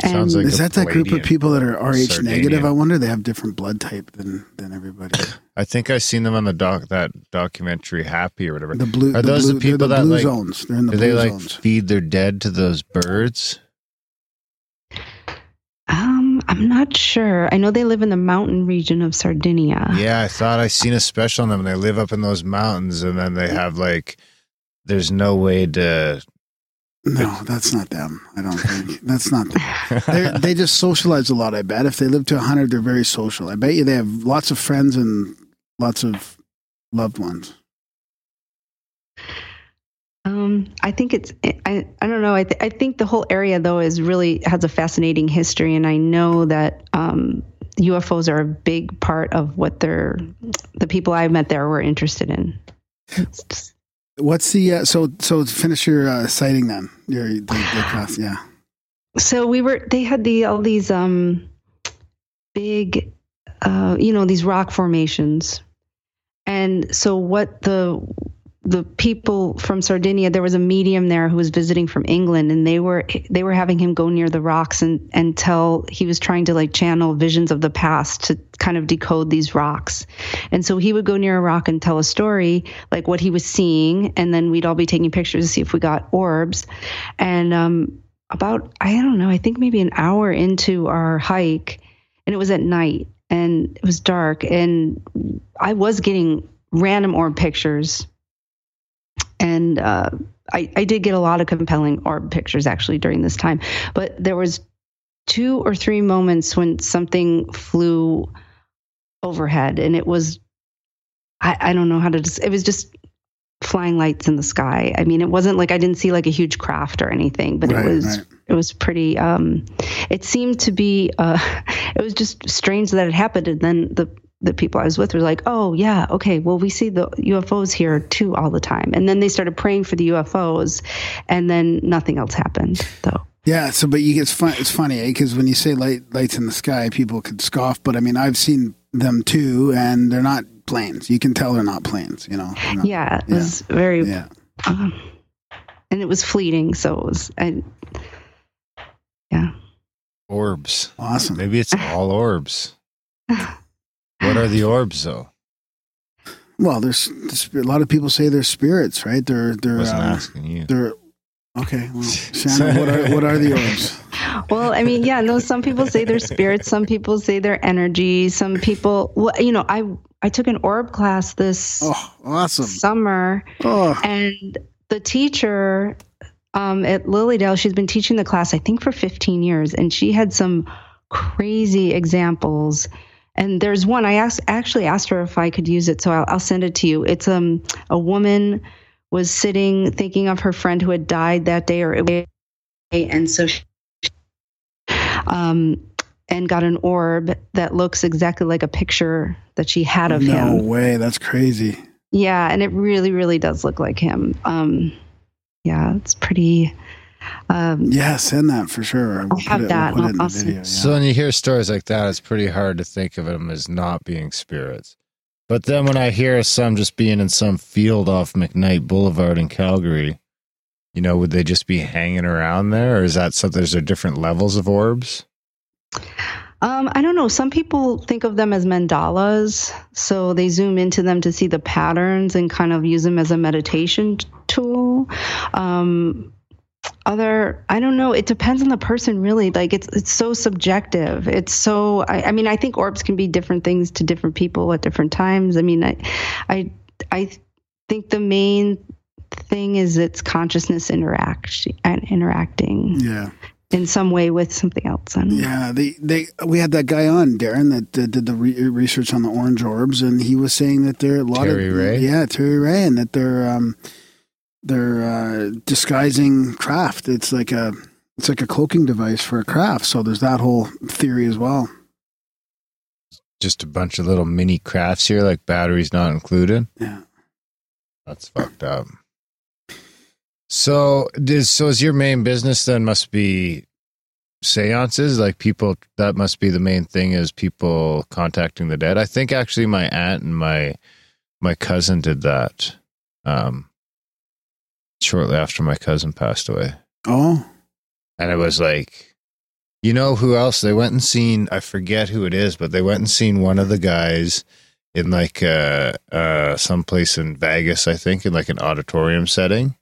Sounds like is that that group of people that are RH Sardinia. negative? I wonder they have different blood type than than everybody. I think I seen them on the doc that documentary Happy or whatever. The blue Are the those the blue, they're people the that, blue like- zones? They're in the Do blue they like zones. feed their dead to those birds? Um, I'm not sure. I know they live in the mountain region of Sardinia. Yeah, I thought I seen a special on them. They live up in those mountains, and then they have like, there's no way to. No, that's not them. I don't think that's not them. They're, they just socialize a lot. I bet if they live to hundred, they're very social. I bet you they have lots of friends and lots of loved ones. Um, I think it's I, I don't know. I th- I think the whole area though is really has a fascinating history, and I know that um, UFOs are a big part of what they're the people I met there were interested in. What's the uh, so so finish your uh, sighting then? Your class, yeah. so we were they had the all these um big uh you know these rock formations and so what the the people from Sardinia there was a medium there who was visiting from England and they were they were having him go near the rocks and and tell he was trying to like channel visions of the past to kind of decode these rocks. And so he would go near a rock and tell a story like what he was seeing and then we'd all be taking pictures to see if we got orbs. And um about I don't know, I think maybe an hour into our hike and it was at night and it was dark and I was getting random orb pictures and uh, I, I did get a lot of compelling orb pictures actually during this time. But there was two or three moments when something flew overhead and it was I, I don't know how to des- it was just flying lights in the sky. I mean it wasn't like i didn't see like a huge craft or anything but Right, it was right. it was pretty um it seemed to be uh it was just strange that it happened. And then the the people I was with were like, "Oh yeah, okay. Well, we see the UFOs here too all the time." And then they started praying for the UFOs, and then nothing else happened. Though. Yeah. So, but you, it's fun. It's funny because when you say light, lights in the sky, people could scoff. But I mean, I've seen them too, and they're not planes. You can tell they're not planes. You know. Not- Yeah, it was very, Yeah. um, and it was fleeting. So it was, I, yeah. Orbs. Awesome. Maybe it's all orbs. What are the orbs though? Well, there's, there's a lot of people say they're spirits, right? They're they're wasn't um, asking you. they're okay. Well, Shannon, what are what are the orbs? Well, I mean, yeah, no. Some people say they're spirits. Some people say they're energy. Some people, well, you know, I I took an orb class this Oh, awesome. summer, Oh, and the teacher um, at Lily Dale, she's been teaching the class, I think, for 15 years, and she had some crazy examples. And there's one I asked, actually asked her if I could use it, so I'll, I'll send it to you. It's um a woman was sitting thinking of her friend who had died that day, or and so she, um and got an orb that looks exactly like a picture that she had of no him. No way. That's crazy. Yeah, and it really, really does look like him. Um, yeah, it's pretty. Um, Yeah, send that for sure. We'll have put it, that, We'll put and it in I'll- I'll video. Yeah. So when you hear stories like that, it's pretty hard to think of them as not being spirits. But then when I hear some just being in some field off McKnight Boulevard in Calgary, you know, would they just be hanging around there, or is that something? Is there different levels of orbs? um, I don't know. Some people think of them as mandalas, so they zoom into them to see the patterns and kind of use them as a meditation tool. Um, other i don't know it depends on the person really. Like it's it's so subjective. It's so I, I mean i think orbs can be different things to different people at different times. I mean i i i think the main thing is it's consciousness interact and interacting yeah, in some way with something else. I yeah. They they we had that guy on Darren that uh, did the re- research on the orange orbs, and he was saying that there are a lot Terry of Ray? yeah Terry Ray, and that they're um they're uh, disguising craft. It's like a it's like a cloaking device for a craft. So there's that whole theory as well. Just a bunch of little mini crafts here, like batteries not included. Yeah. That's fucked up. So, is so is your main business then must be seances? Like people, that must be the main thing is people contacting the dead. I think actually my aunt and my my cousin did that. Um, shortly after my cousin passed away, Oh, and it was like, you know who else? They went and seen. I forget who it is, but they went and seen one of the guys in like uh uh someplace in Vegas, I think, in like an auditorium setting.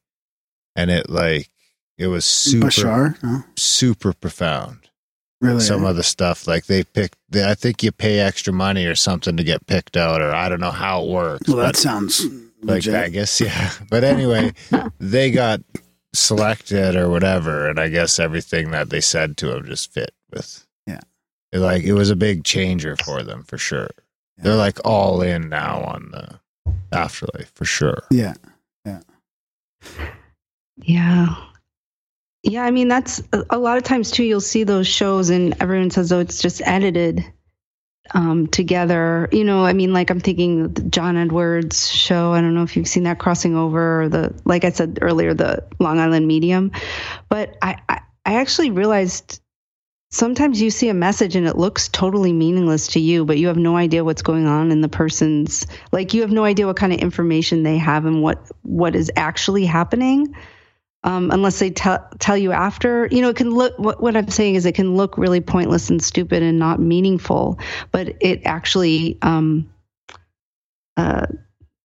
And it like it was super Bashar. No, super profound. really? Some of the stuff like they picked they, I think you pay extra money or something to get picked out or I don't know how it works. well, that sounds like legit. Vegas, yeah. But anyway, they got selected or whatever, and I guess everything that they said to him just fit with. Yeah. It, like it was a big changer for them for sure. They're like all in now on the afterlife for sure. Yeah. Yeah. Yeah, Yeah, I mean that's a, a lot of times too you'll see those shows and everyone says oh it's just edited um together. You know, I mean like I'm thinking John Edwards show, I don't know if you've seen that crossing over or the like I said earlier the Long Island Medium. But I I, I actually realized sometimes you see a message and it looks totally meaningless to you but you have no idea what's going on in the person's like you have no idea what kind of information they have and what what is actually happening um, unless they tell tell you after. You know, it can look. What, what I'm saying is, it can look really pointless and stupid and not meaningful, but it actually, um, uh,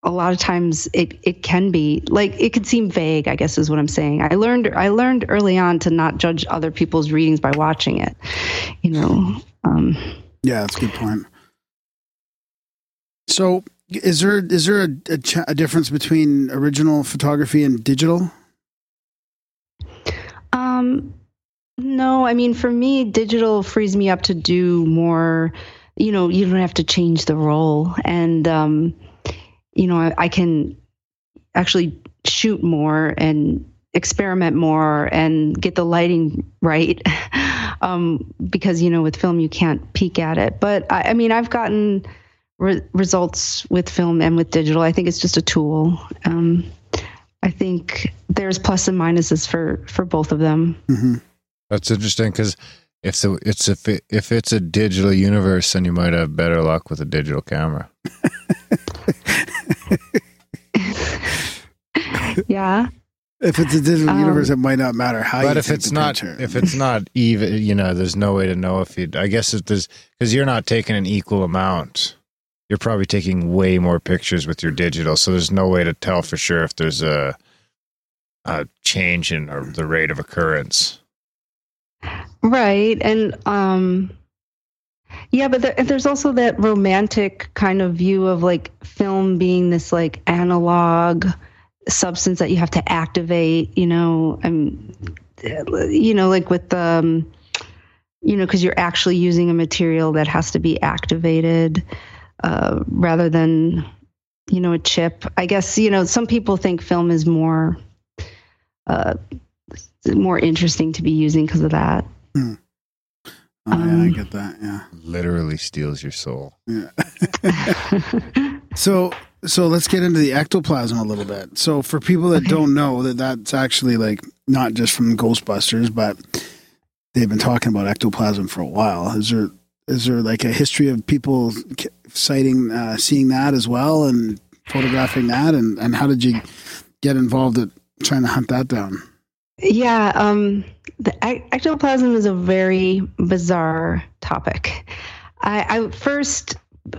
a lot of times, it it can be like it could seem vague. I guess is what I'm saying. I learned I learned early on to not judge other people's readings by watching it. You know. Um, Yeah, that's a good point. So, is there is there a, a, ch- a difference between original photography and digital? Um, no, I mean, for me, digital frees me up to do more. You know, you don't have to change the roll. and um, you know, I, I can actually shoot more and experiment more and get the lighting right. um, because you know, with film, you can't peek at it. But I, I mean, I've gotten re- results with film and with digital. I think it's just a tool. Um, I think there's plus and minuses for for both of them. hmm That's interesting because if so, it's if it, if it's a digital universe, then you might have better luck with a digital camera. yeah. If it's a digital Um, universe, it might not matter how. but you if take it's the not, picture. if it's not even, you know, there's no way to know if you. I guess if there's because you're not taking an equal amount. You're probably taking way more pictures with your digital, so there's no way to tell for sure if there's a a change in the rate of occurrence. Right. And um yeah, but there, there's also that romantic kind of view of like film being this like analog substance that you have to activate, you know, and you know like with um you know cuz you're actually using a material that has to be activated uh rather than you know a chip. I guess you know some people think film is more uh more interesting to be using because of that. oh, yeah, I um, get that. Yeah. Literally steals your soul. Yeah. So so let's get into the ectoplasm a little bit. So for people that Okay. don't know that that's actually like not just from Ghostbusters, but they've been talking about ectoplasm for a while. Is there is there like a history of people sighting uh, seeing that as well and photographing that and and how did you get involved at trying to hunt that down? Yeah, um, the ec- ectoplasm is a very bizarre topic. I, I first,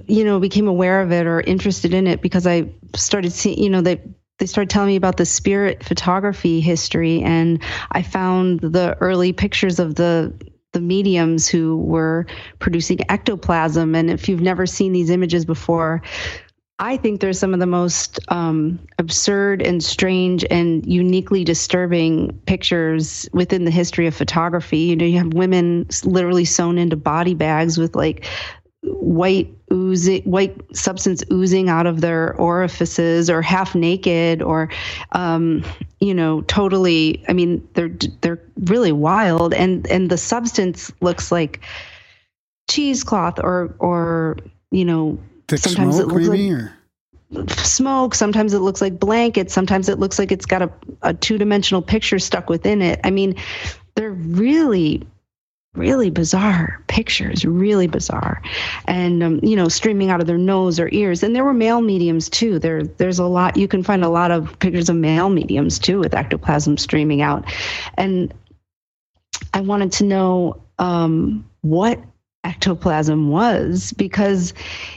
you know, became aware of it or interested in it because I started seeing, you know, they they started telling me about the spirit photography history, and I found the early pictures of the the mediums who were producing ectoplasm. And if you've never seen these images before, I think they're some of the most um, absurd and strange and uniquely disturbing pictures within the history of photography. You know, you have women literally sewn into body bags with like white oozing, white substance oozing out of their orifices, or half naked, or um, you know, totally. I mean, they're they're really wild, and and the substance looks like cheesecloth or or you know Thick Sometimes it smoke, looks maybe, or smoke. Sometimes it looks like blankets. Sometimes it looks like it's got a, a two dimensional picture stuck within it. I mean, they're really, really bizarre pictures, really bizarre. And, um, you know, streaming out of their nose or ears. And there were male mediums too. There, there's a lot, you can find a lot of pictures of male mediums too with ectoplasm streaming out. And I wanted to know um, what ectoplasm was because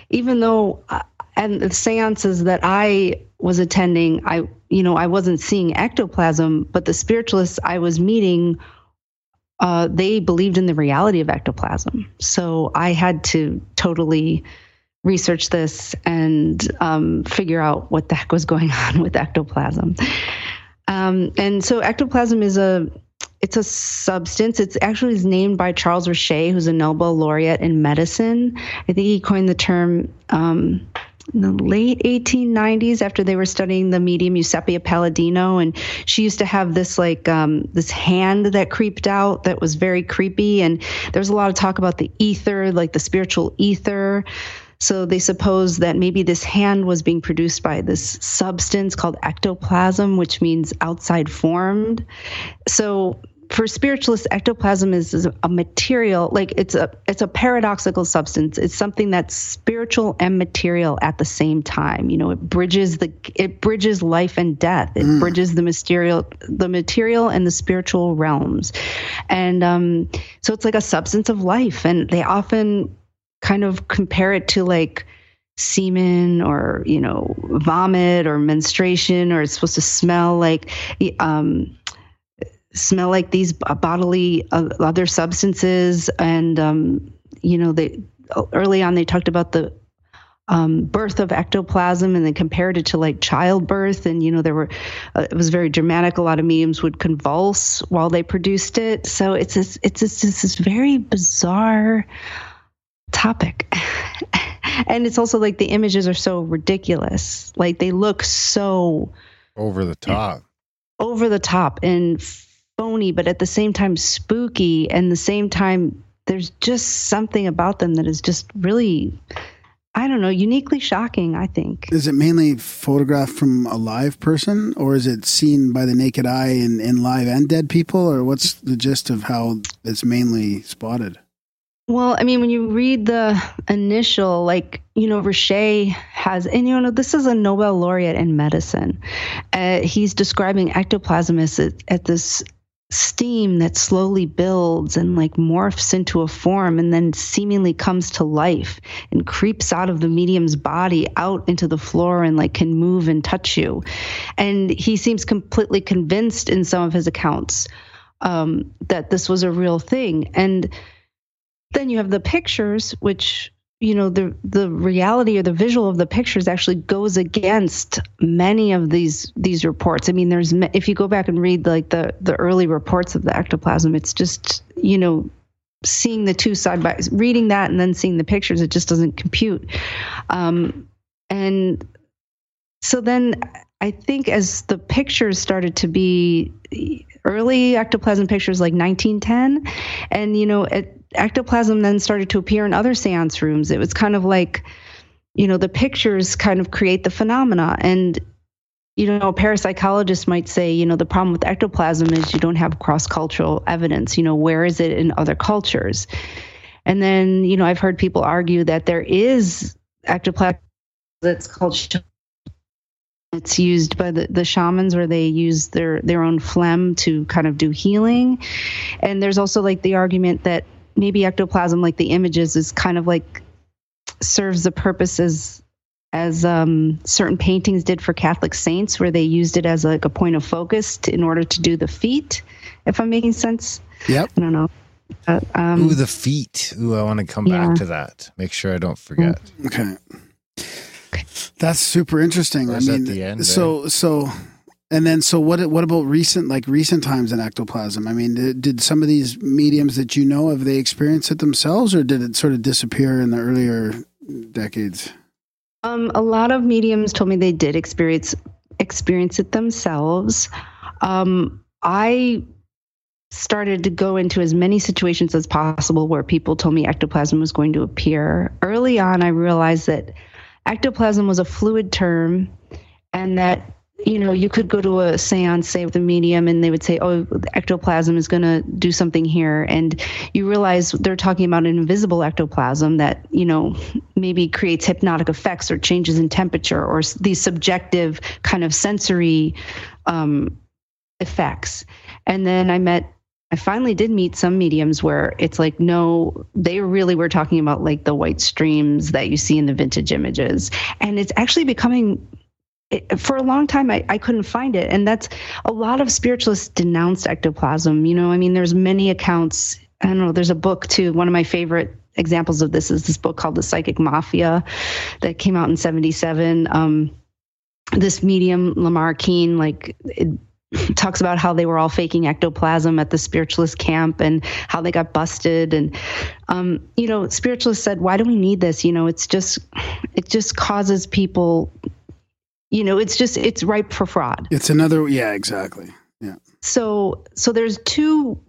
even though uh, and the seances that I was attending, I you know I wasn't seeing ectoplasm, but the spiritualists I was meeting, uh, they believed in the reality of ectoplasm. So I had to totally research this and um, figure out what the heck was going on with ectoplasm. Um, and so ectoplasm is a it's a substance. It's actually is named by Charles Richet, who's a Nobel laureate in medicine. I think he coined the term um, in the late 1890s after they were studying the medium Eusapia Palladino, and she used to have this like um, this hand that creeped out that was very creepy, and there was a lot of talk about the ether, like the spiritual ether. So they suppose that maybe this hand was being produced by this substance called ectoplasm, which means outside formed. So for spiritualists, ectoplasm is, is a material, like it's a it's a paradoxical substance. It's something that's spiritual and material at the same time. You know, it bridges the it bridges life and death. It bridges the material the material and the spiritual realms. And um, so it's like a substance of life. And they often kind of compare it to like semen or you know vomit or menstruation or it's supposed to smell like um smell like these bodily uh, other substances and um you know they early on they talked about the um, birth of ectoplasm and then compared it to like childbirth and you know there were uh, it was very dramatic. A lot of mediums would convulse while they produced it. So it's this it's this, it's this very bizarre topic. And it's also like the images are so ridiculous. Like they look so Over the top. over the top. And phony but at the same time spooky and the same time there's just something about them that is just really I don't know, uniquely shocking, I think. Is it mainly photographed from a live person, or is it seen by the naked eye in, in live and dead people, or what's the gist of how it's mainly spotted? Well, I mean, when you read the initial, like, you know, Richet has, and you know, this is a Nobel laureate in medicine. Uh, he's describing ectoplasm as at this steam that slowly builds and like morphs into a form and then seemingly comes to life and creeps out of the medium's body out into the floor and like can move and touch you. And he seems completely convinced in some of his accounts um, that this was a real thing. And then you have the pictures, which you know the the reality or the visual of the pictures actually goes against many of these these reports. I mean, there's if you go back and read like the the early reports of the ectoplasm, it's just you know seeing the two side by reading that and then seeing the pictures, it just doesn't compute. Um, and so then I think as the pictures started to be early ectoplasm pictures like 1910 and you know it, ectoplasm then started to appear in other seance rooms it was kind of like you know the pictures kind of create the phenomena and you know, a parapsychologist might say, you know, the problem with ectoplasm is you don't have cross cultural evidence. You know, where is it in other cultures? And then, you know, I've heard people argue that there is ectoplasm that's called it's used by the, the shamans where they use their their own phlegm to kind of do healing and there's also like the argument that maybe ectoplasm like the images is kind of like serves the purpose as as um, certain paintings did for Catholic saints, where they used it as like a point of focus to, in order to do the feet. If I'm making sense, Yep. I don't know. Uh, um, Ooh, the feet. Ooh, I want to come Yeah. back to that. Make sure I don't forget. Okay. okay. That's super interesting. I That's at mean, the end, so so, and then so what? What about recent like recent times in ectoplasm? I mean, did, did some of these mediums that you know have they experienced it themselves, or did it sort of disappear in the earlier decades? Um, a lot of mediums told me they did experience experience it themselves. Um, I started to go into as many situations as possible where people told me ectoplasm was going to appear. Early on, I realized that ectoplasm was a fluid term, and that you know you could go to a séance, say with a medium, and they would say, "Oh, ectoplasm is going to do something here," and you realize they're talking about an invisible ectoplasm that you know maybe creates hypnotic effects or changes in temperature or these subjective kind of sensory um, effects. And then I met, I finally did meet some mediums where it's like, no, they really were talking about like the white streams that you see in the vintage images. And it's actually becoming it, for a long time I, I couldn't find it. And that's a lot of spiritualists denounced ectoplasm you know? I mean there's many accounts i don't know there's a book too. One of my favorite examples of this is this book called the psychic mafia that came out in 77 um, this medium lamar keene like it, talks about how they were all faking ectoplasm at the spiritualist camp and how they got busted. And um, you know spiritualists said why do we need this? You know it's just it just causes people you know it's just it's ripe for fraud It's another. Yeah, exactly. Yeah. so so there's two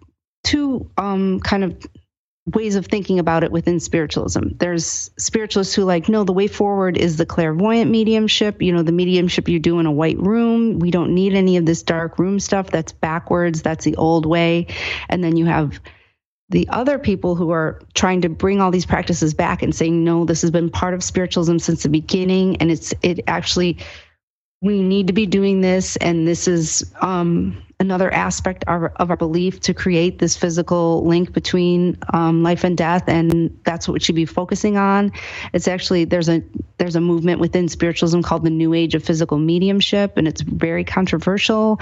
two um kind of ways of thinking about it within spiritualism there's spiritualists who like no the way forward is the clairvoyant mediumship you know the mediumship you do in a white room we don't need any of this dark room stuff that's backwards that's the old way and then you have the other people who are trying to bring all these practices back and saying no this has been part of spiritualism since the beginning and it's it actually we need to be doing this and this is um, another aspect of, of our belief to create this physical link between um, life and death and that's what we should be focusing on. It's actually there's a there's a movement within spiritualism called the new age of physical mediumship and it's very controversial.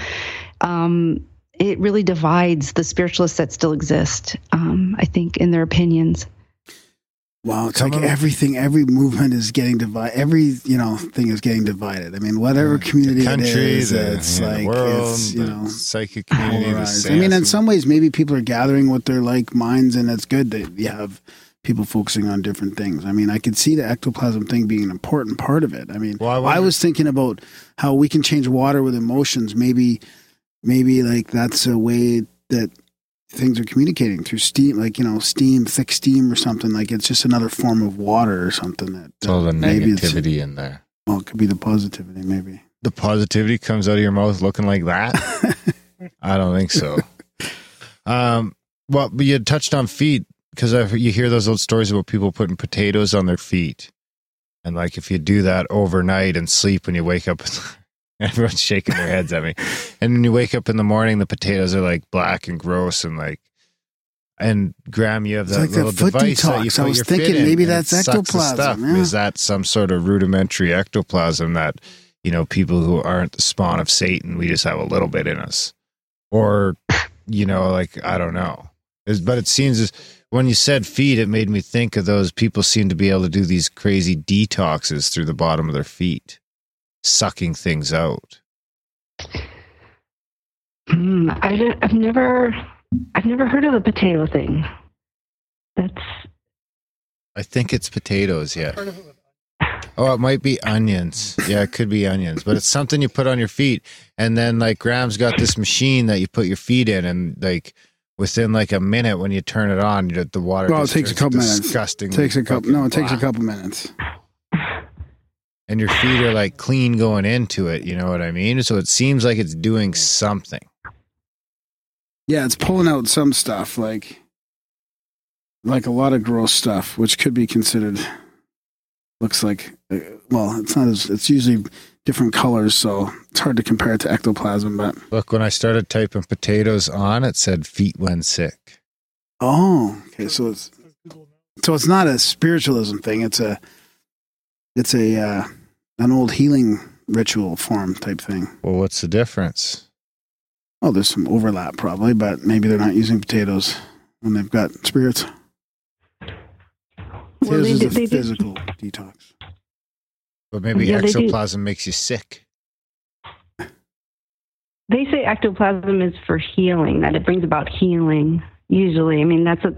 Um, it really divides the spiritualists that still exist um, i think in their opinions Wow, it's Come like on. everything. Every movement is getting divided. Every you know thing is getting divided. I mean, whatever community country, it is, the, it's yeah, like world, it's you know psychic community. I mean, in some ways, maybe people are gathering with their like minds, and it's good that you have people focusing on different things. I mean, I could see the ectoplasm thing being an important part of it. I mean, Well, I I, was thinking about how we can change water with emotions. Maybe, maybe like that's a way that things are communicating through steam, like you know, steam, thick steam or something. Like it's just another form of water or something. That, It's all the negativity in there. well, it could be the positivity, maybe. The positivity comes out of your mouth looking like that. I don't think so. Um, well, but you had touched on feet because you hear those old stories about people putting potatoes on their feet, and like if you do that overnight and sleep, when you wake up, everyone's shaking their heads at me, and when you wake up in the morning, the potatoes are like black and gross and like. And Graham, you have that like little foot device that you detox. put I was your thinking in, maybe that's ectoplasm, yeah. Is that some sort of rudimentary ectoplasm that you know people who aren't the spawn of Satan, we just have a little bit in us, or you know, like I don't know. It's- but it seems as when you said feet, it made me think of those people seem to be able to do these crazy detoxes through the bottom of their feet, sucking things out. Hmm, I I've never, I've never heard of the potato thing. That's I think it's potatoes. Yeah. Part of it. Oh, it might be onions. Yeah, it could be onions, but it's something you put on your feet. And then like Graham's got this machine that you put your feet in, and like within like a minute when you turn it on, you the water. Well, it takes a couple minutes. Disgusting. takes a couple. No, it takes a couple minutes. And your feet are like clean going into it. You know what I mean? So it seems like it's doing something. Yeah, it's pulling out some stuff like like a lot of gross stuff, which could be considered looks like uh, well, it's not as it's usually different colors, so it's hard to compare it to ectoplasm. But Look, when I started typing potatoes on, it said feet when sick. oh, okay, so it's Says Google now. so it's not a spiritualism thing. It's a it's a uh, an old healing ritual form type thing. Well, what's the difference? Oh, there's some overlap probably, but maybe they're not using potatoes when they've got spirits. well, Potatoes they, is a they do- physical detox. But maybe Yeah, ectoplasm makes you sick. They say ectoplasm is for healing, that it brings about healing. Usually, I mean that's a.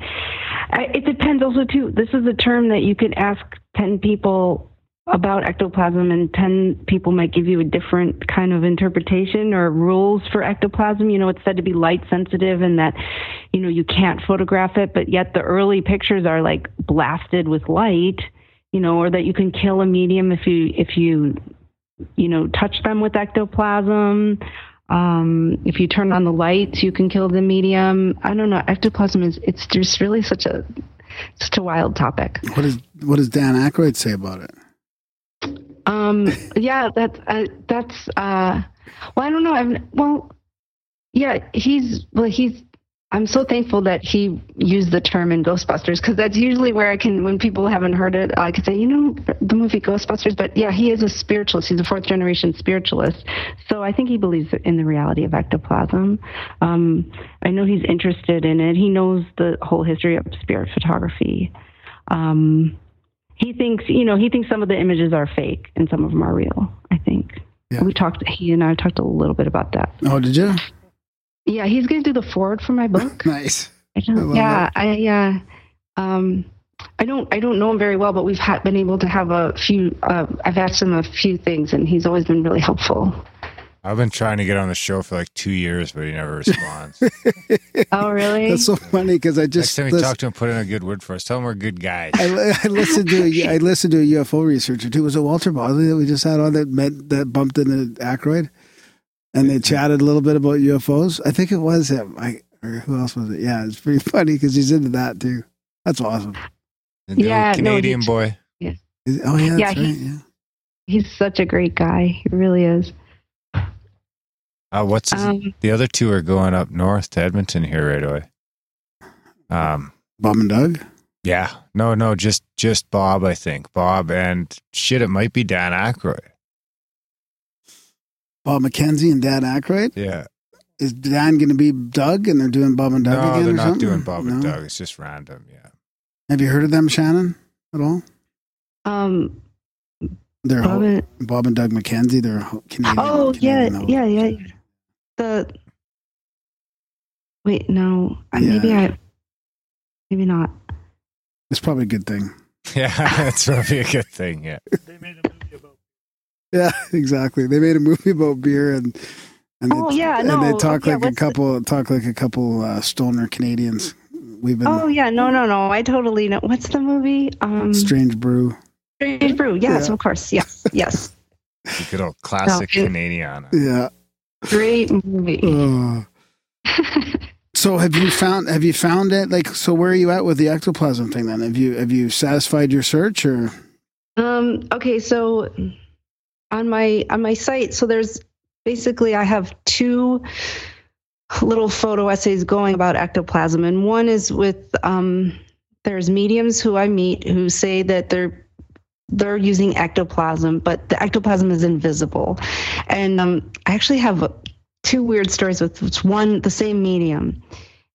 I- It depends also too. This is a term that you could ask ten people about ectoplasm, and ten people might give you a different kind of interpretation or rules for ectoplasm. You know, it's said to be light sensitive, and that you know you can't photograph it, but yet the early pictures are like blasted with light. You know, or that you can kill a medium if you if you you know touch them with ectoplasm. Um, if you turn on the lights, you can kill the medium. I don't know. Ectoplasm is it's just really such a such a wild topic. What does what does Dan Aykroyd say about it? Um, yeah, that's uh, that's uh, well, I don't know. I've well, yeah, he's well, he's. I'm so thankful that he used the term in Ghostbusters because that's usually where I can, when people haven't heard it, I can say, you know, the movie Ghostbusters. But yeah, he is a spiritualist. He's a fourth generation spiritualist. So I think he believes in the reality of ectoplasm. Um, I know he's interested in it. He knows the whole history of spirit photography. Um, he thinks, you know, he thinks some of the images are fake and some of them are real. I think. Yeah. We talked. He and I talked a little bit about that. Oh, did you? Yeah, he's going to do the forward for my book. Nice. I I yeah, I uh, um, I don't I don't know him very well, but we've had, been able to have a few. Uh, I've asked him a few things, and he's always been really helpful. I've been trying to get on the show for like two years, but he never responds. Oh, really? That's so funny because I just Next just time you lis- talk to him, put in a good word for us. Tell him we're good guys. I, I listened to a, I listened to a UFO researcher too. Was it Walter Bosley that we just had on that met that bumped into Aykroyd, and they chatted a little bit about UFOs? I think it was him. I or who else was it? Yeah, it's pretty funny because he's into that too. That's awesome. The little Yeah, Canadian he- boy. Is- oh yeah, that's Yeah, he- Yeah. he's such a great guy. He really is. Uh, what's his, Um, the other two are going up north to Edmonton here right away. Um, Bob and Doug. yeah, no, no, just just Bob. I think Bob and shit. It might be Dan Aykroyd. Bob McKenzie and Dan Aykroyd. Yeah, Is Dan going to be Doug and they're doing Bob and Doug no, again? they're or not something? doing Bob and No? Doug. It's just random. Yeah, Have you heard of them, Shannon? At all? um, They're Bob Bob, and- Bob and Doug McKenzie. They're ho- Canadian. oh yeah, Canadian host. yeah, yeah. The wait, no, Yeah. maybe I, maybe not. It's probably a good thing. yeah, that's probably a good thing. Yeah, They made a movie about Yeah, exactly. They made a movie about beer and And Oh, they, yeah, and they talk yeah, like a what's the- couple talk like a couple uh, stoner Canadians. We've been Oh yeah, no, no, no. I totally know. What's the movie? Um, strange brew. Strange Brew. Yes, Yeah. of course. Yes, yes. The good old classic No, it- Canadian. Yeah. Great movie. Uh, so have you found have you found it like so where are you at with the ectoplasm thing then? Have you have you satisfied your search or Um, okay, so on my on my site, so there's basically I have two little photo essays going about ectoplasm, and one is with um, there's mediums who I meet who say that they're they're using ectoplasm, but the ectoplasm is invisible, and um, I actually have two weird stories with one the same medium.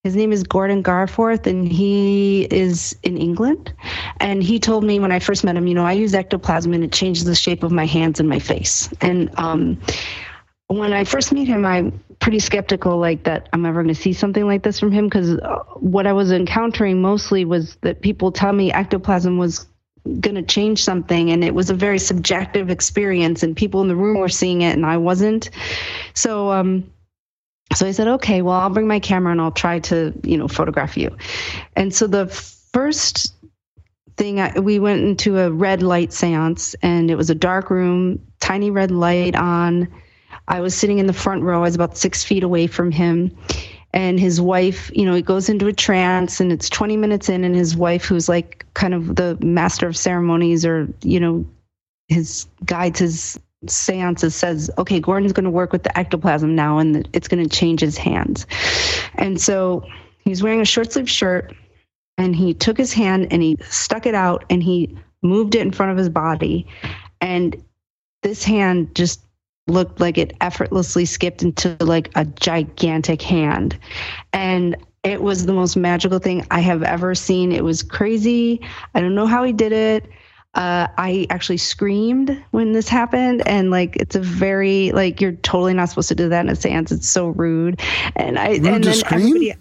His name is Gordon Garforth, and he is in England. And he told me when I first met him, you know, I use ectoplasm and it changes the shape of my hands and my face. And um, when I first meet him, I'm pretty skeptical, like that I'm ever going to see something like this from him, because uh, what I was encountering mostly was that people tell me ectoplasm was going to change something, and it was a very subjective experience, and people in the room were seeing it, and I wasn't. So, um, so I said, okay, well, I'll bring my camera and I'll try to, you know, photograph you. And so the first thing, I, we went into a red light seance and it was a dark room, tiny red light on. I was sitting in the front row. I was about six feet away from him. And his wife, you know, he goes into a trance and it's 20 minutes in, and his wife, who's like kind of the master of ceremonies or, you know, his guides his seances says, okay, Gordon's going to work with the ectoplasm now and it's going to change his hands. And so he's wearing a short sleeve shirt and he took his hand and he stuck it out and he moved it in front of his body. And this hand just looked like it effortlessly skipped into like a gigantic hand. And it was the most magical thing I have ever seen. It was crazy. I don't know how he did it uh, I actually screamed when this happened, and like it's a very like you're totally not supposed to do that in a seance. It's so rude, and I Rude and then everybody,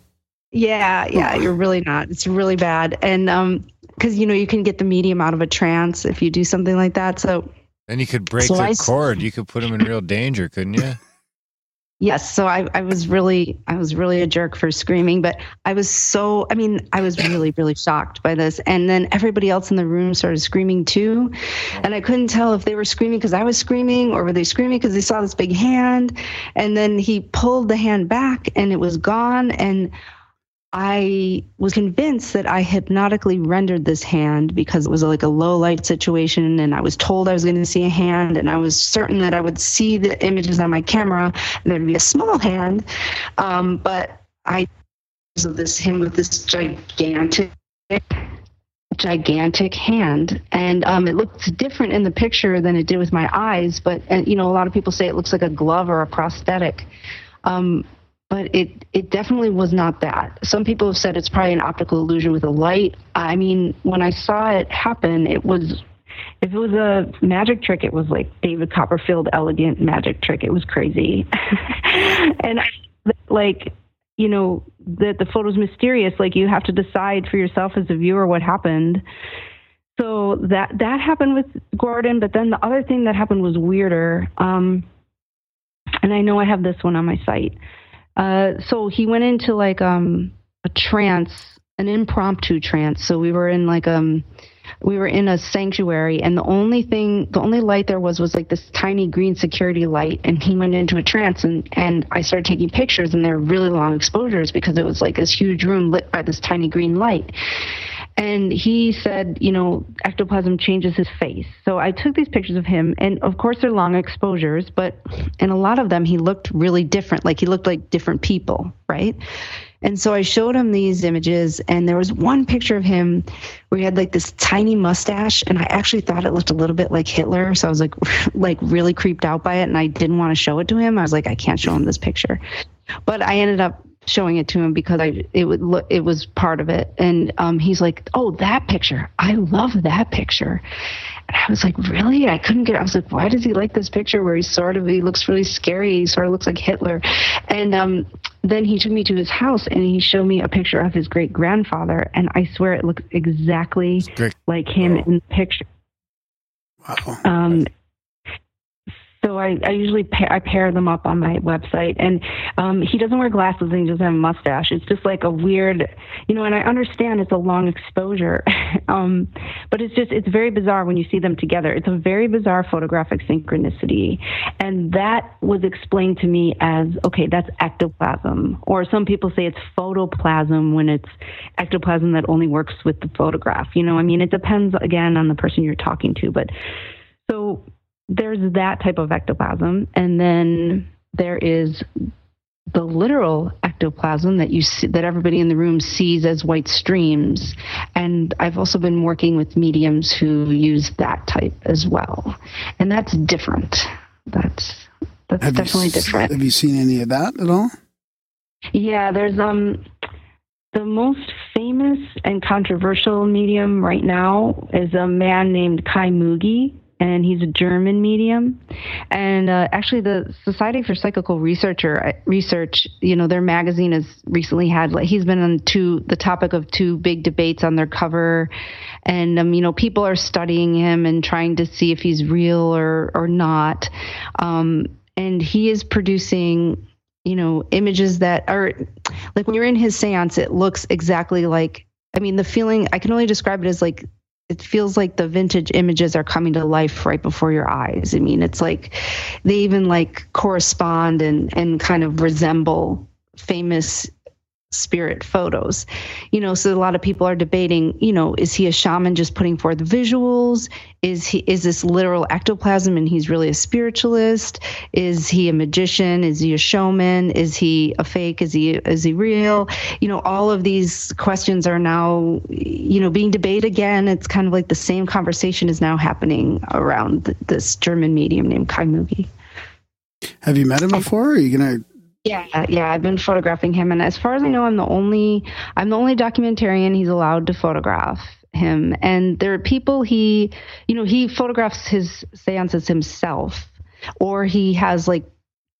yeah, yeah, you're really not. It's really bad, and um, because you know you can get the medium out of a trance if you do something like that. So Then you could break So the I cord. You could put him in real danger, couldn't you? Yes, so I, I was really I was really a jerk for screaming, but I was so I mean I was really really shocked by this, and then everybody else in the room started screaming too, and I couldn't tell if they were screaming because I was screaming or were they screaming because they saw this big hand, and then he pulled the hand back and it was gone, and I was convinced that I hypnotically rendered this hand because it was like a low light situation and I was told I was going to see a hand and I was certain that I would see the images on my camera and there'd be a small hand. Um, but I so this him with this gigantic gigantic hand and um, it looks different in the picture than it did with my eyes but and, you know a lot of people say it looks like a glove or a prosthetic um, but it it definitely was not that. Some people have said it's probably an optical illusion with a light. I mean, when I saw it happen, it was if it was a magic trick, it was like David Copperfield elegant magic trick. It was crazy, and I, like you know that the photo's mysterious. Like you have to decide for yourself as a viewer what happened. So that that happened with Gordon, but then the other thing that happened was weirder. Um, and I know I have this one on my site. Uh, so he went into like um a trance, an impromptu trance. So we were in like um we were in a sanctuary and the only thing the only light there was was like this tiny green security light and he went into a trance and and I started taking pictures and they were really long exposures because it was like this huge room lit by this tiny green light. And he said, you know, ectoplasm changes his face. So I took these pictures of him, and of course they're long exposures, but in a lot of them he looked really different. Like he looked like different people, right? And so I showed him these images, and there was one picture of him where he had like this tiny mustache, and I actually thought it looked a little bit like Hitler. So I was like, like really creeped out by it, and I didn't want to show it to him. I was like, I can't show him this picture, but I ended up showing it to him because I it would look it was part of it, and um, he's like, oh, that picture, I love that picture. And I was like, really? I couldn't get. I was like, why does he like this picture where he's sort of he looks really scary? He sort of looks like Hitler. And um, then he took me to his house and he showed me a picture of his great grandfather, and I swear it looked exactly like him in the picture. Wow. Um, So I, I usually pair, I pair them up on my website, and um, he doesn't wear glasses and he doesn't have a mustache. It's just like a weird, you know. And I understand it's a long exposure, um, but it's just it's very bizarre when you see them together. It's a very bizarre photographic synchronicity, and that was explained to me as okay, that's ectoplasm, or some people say it's photoplasm when it's ectoplasm that only works with the photograph. You know, I mean, it depends again on the person you're talking to, but so there's that type of ectoplasm, and then there is the literal ectoplasm that you see, that everybody in the room sees as white streams. And I've also been working with mediums who use that type as well, and that's different. That's that's Have definitely s- different. Have you seen any of that at all? Yeah, there's um the most famous and controversial medium right now is a man named Kai Mügge, and he's a German medium. And uh, actually, the Society for Psychical Researcher uh, Research, you know, their magazine has recently had like he's been on two the topic of two big debates on their cover, and um, you know, people are studying him and trying to see if he's real or or not. Um, and he is producing you know, images that are like when you're in his seance, it looks exactly like, I mean, the feeling, I can only describe it as like, it feels like the vintage images are coming to life right before your eyes. I mean, it's like they even like correspond and, and kind of resemble famous spirit photos. You know so a lot of people are debating you know is he a shaman just putting forth visuals? Is he is this literal ectoplasm and he's really a spiritualist? Is he a magician? Is he a showman? Is he a fake? Is he is he real? You know all of these questions are now you know being debated again. It's kind of like the same conversation is now happening around th- this german medium named kai mügge. Have you met him before? Are you gonna? Yeah, yeah, I've been photographing him, and as far as I know, I'm the only I'm the only documentarian he's allowed to photograph him. And there are people he, you know, he photographs his seances himself, or he has like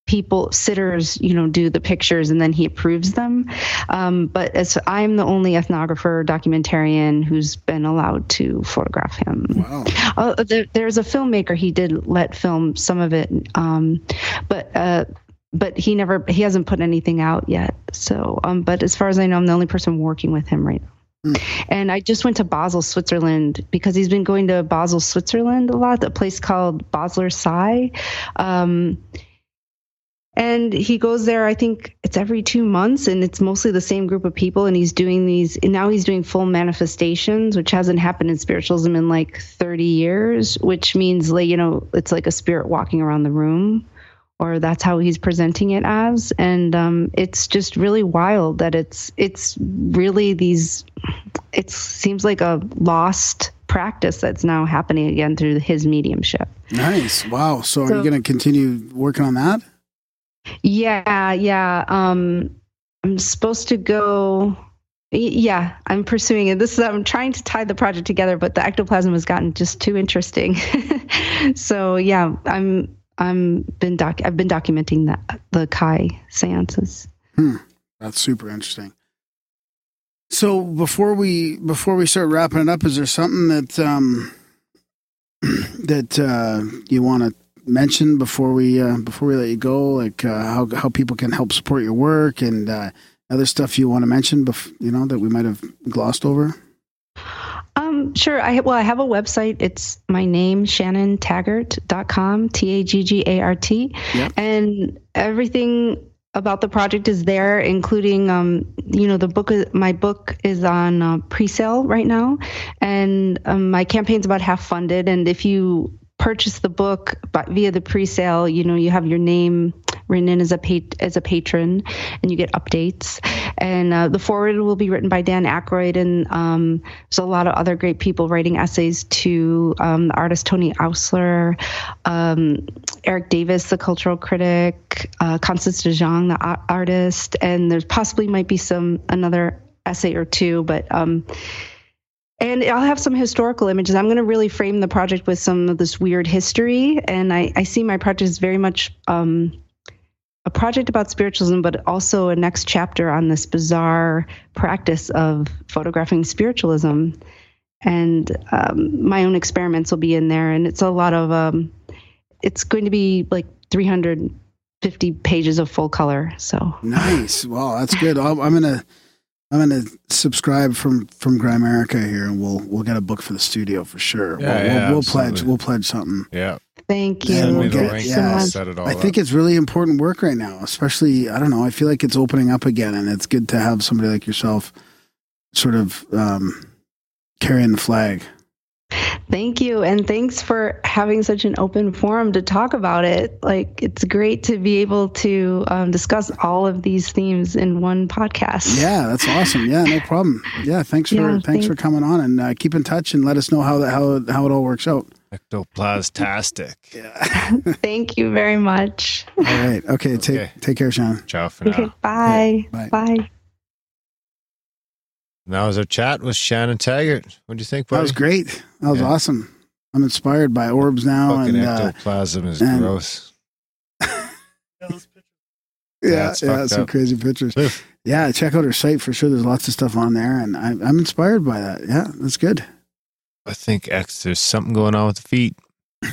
people sitters, you know, do the pictures and then he approves them. Um, but as I'm the only ethnographer documentarian who's been allowed to photograph him. Wow. Uh, there, there's a filmmaker he did let film some of it, um, but uh, but he never he hasn't put anything out yet. So, um, but as far as I know, I'm the only person working with him right now. And I just went to Basel, Switzerland, because he's been going to Basel, Switzerland a lot. A place called Basler Psi. Um, and he goes there i think it's every two months and it's mostly the same group of people and he's doing these and now he's doing full manifestations which hasn't happened in spiritualism in like 30 years which means like you know it's like a spirit walking around the room or that's how he's presenting it as and um, it's just really wild that it's it's really these it seems like a lost practice that's now happening again through his mediumship Nice. Wow. So, are you gonna continue working on that? Yeah, yeah. Um, I'm supposed to go. Yeah, I'm pursuing it. This is I'm trying to tie the project together, but the ectoplasm has gotten just too interesting. so yeah, I'm I'm been doc I've been documenting that the Kai seances. That's super interesting. So before we before we start wrapping it up, is there something that um that uh, you want to mention before we uh, before we let you go? Like uh, how how people can help support your work and uh, other stuff you want to mention? Bef- you know that we might have glossed over. Um, sure. I well, I have a website. It's my name, shannontaggart.com, T A G G A R T. Yep. And everything about the project is there, including, um, you know, the book, my book is on uh, pre sale right now. And um, my campaign's about half funded. And if you purchase the book but via the pre-sale you know you have your name written in as a as a patron and you get updates and uh, the forward will be written by Dan Aykroyd and um, there's a lot of other great people writing essays to um, the artist Tony Oursler um, Erik Davis the cultural critic uh, Constance de Jong the a- artist and there's possibly might be some another essay or two but um, and I'll have some historical images. I'm going to really frame the project with some of this weird history. And I, I see my project as very much um, a project about spiritualism, but also a next chapter on this bizarre practice of photographing spiritualism. And um, my own experiments will be in there. And it's a lot of, um, it's going to be like 350 pages of full color. So Nice. Wow, that's good. I'll, I'm gonna I'm gonna subscribe from from Grimerica here, and we'll we'll get a book for the studio for sure. Yeah, we'll, yeah, we'll, we'll pledge we'll pledge something. Yeah. Thank you. Send me the link. yeah. and Set it all I think up. it's really important work right now, especially I don't know. I feel like it's opening up again, and it's good to have somebody like yourself sort of um, carrying the flag. Thank you. And thanks for having such an open forum to talk about it. Like, it's great to be able to um, discuss all of these themes in one podcast. Yeah, that's awesome. Yeah, no problem. Yeah, thanks for Yeah, thanks thank- for coming on, and uh, keep in touch and let us know how that how how it all works out. Ectoplastastic. Thank you very much. All right. Okay. Take Okay. take care, Sean. Ciao for now. Okay, bye. Bye. Bye. That was our chat with Shannon Taggart. What do you think, buddy? That was great. That was Yeah. awesome. I'm inspired by orbs now, Fucking and uh, ectoplasm is and- gross. Yeah. Yeah, yeah, it's yeah, fucked some up. crazy pictures. Ugh. Yeah, check out her site for sure. There's lots of stuff on there, and I'm I'm inspired by that. Yeah, that's good. I think X, there's something going on with the feet.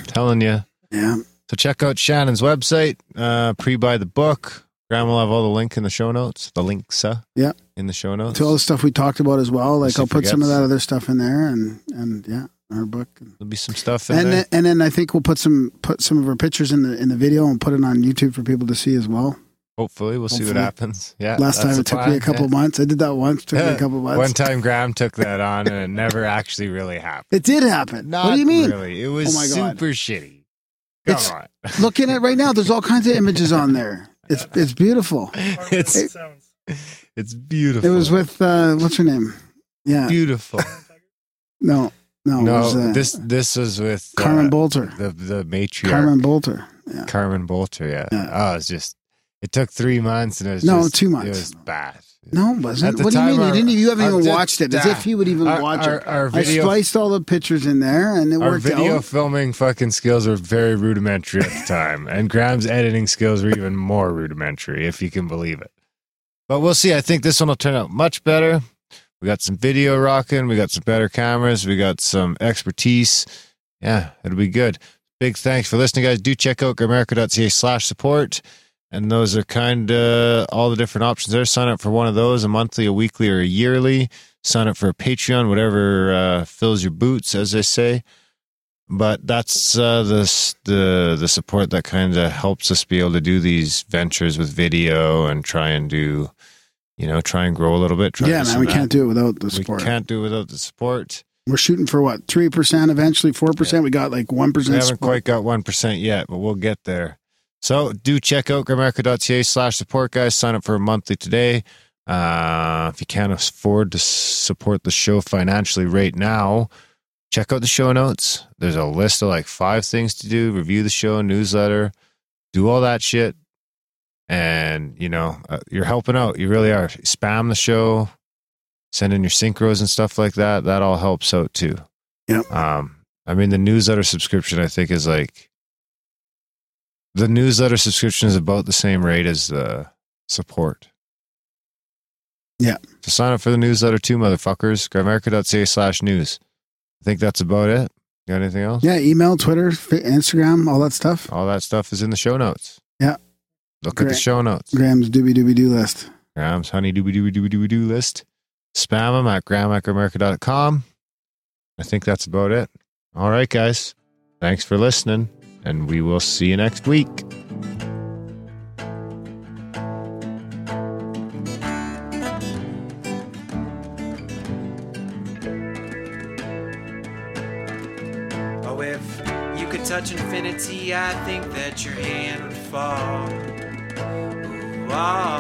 telling you. Yeah, So check out Shannon's website. Uh, pre-buy the book. Graham will have all the link in the show notes. The links, uh, Yeah. in the show notes. to all the stuff we talked about as well. Like I'll put some of that other stuff in there, and and yeah, our book. There'll be some stuff in And there. then, and then I think we'll put some put some of our pictures in the in the video and put it on YouTube for people to see as well. Hopefully, we'll see what happens. Yeah. Last time it took me a couple yeah. months. I did that once. Took me a couple months. One time, Graham took that on, and it never actually really happened. It did happen. Not what do you mean? Really, it was Oh my God. super shitty. Come It's- on, Looking at right now, there's all kinds of images on there. It's it's beautiful. it's It it's beautiful. It was with uh, what's her name? Yeah, beautiful. no, no, no, was, uh, this this was with uh, Carmen Boulter. the the matriarch Carmen Boulter. Yeah. Carmen Boulter. Yeah. Yeah. Oh, it's just it took three months, and it was No, just- two months. It was bad. No, it wasn't. What do you mean? our- you didn't. You haven't even watched it. As if he would even Our, watch our, it. our I video spliced all the pictures in there, and it our worked Our video out. filming fucking skills were very rudimentary at the time, and Graham's editing skills were even more rudimentary, if you can believe it. But we'll see. I think this one will turn out much better. We got some video rocking. We got some better cameras. We got some expertise. Yeah, it'll be good. Big thanks for listening, guys. Do check out grimerica.ca slash support. And those are kind of all the different options there. Sign up for one of those, a monthly, a weekly, or a yearly. Sign up for a Patreon, whatever uh, fills your boots, as they say. But that's uh, the the the support that kind of helps us be able to do these ventures with video and try and do, you know, try and grow a little bit. Try Yeah, man, we of can't do it without the support. We can't do it without the support. We're shooting for what three percent eventually, four percent. We got like one We haven't quite got one percent yet, but we'll get there. So do check out grimerica.ca slash support, guys. Sign up for a monthly today. Uh, if you can't afford to support the show financially right now, check out the show notes. There's a list of like five things to do. Review the show, newsletter, do all that shit. And, you know, uh, you're helping out. You really are. Spam the show, send in your synchros and stuff like that. That all helps out too. Yep. Um, I mean, the newsletter subscription, I think, is like the newsletter subscription is about the same rate as the support. Yeah. So sign up for the newsletter too, motherfuckers. Grimerica.ca slash news. I think that's about it. Got anything else? Yeah, email, Twitter, Instagram, all that stuff. All that stuff is in the show notes. Yeah. Look at the show notes. Graham's doobie doobie doo list. Graham's honey doobie doobie doobie doobie doo list. Spam them at graham@grimerica.com. I think that's about it. All right, guys. Thanks for listening, and we will see you next week. Oh, if you could touch infinity, I think that your hand would fall. Ooh, all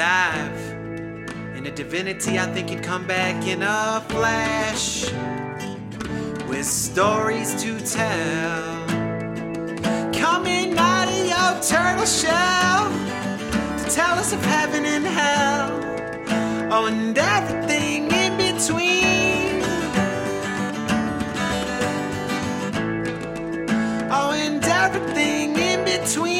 dive into divinity. I think you'd come back in a flash with stories to tell. Coming out of your turtle shell to tell us of heaven and hell. Oh, and everything in between. Oh, and everything in between.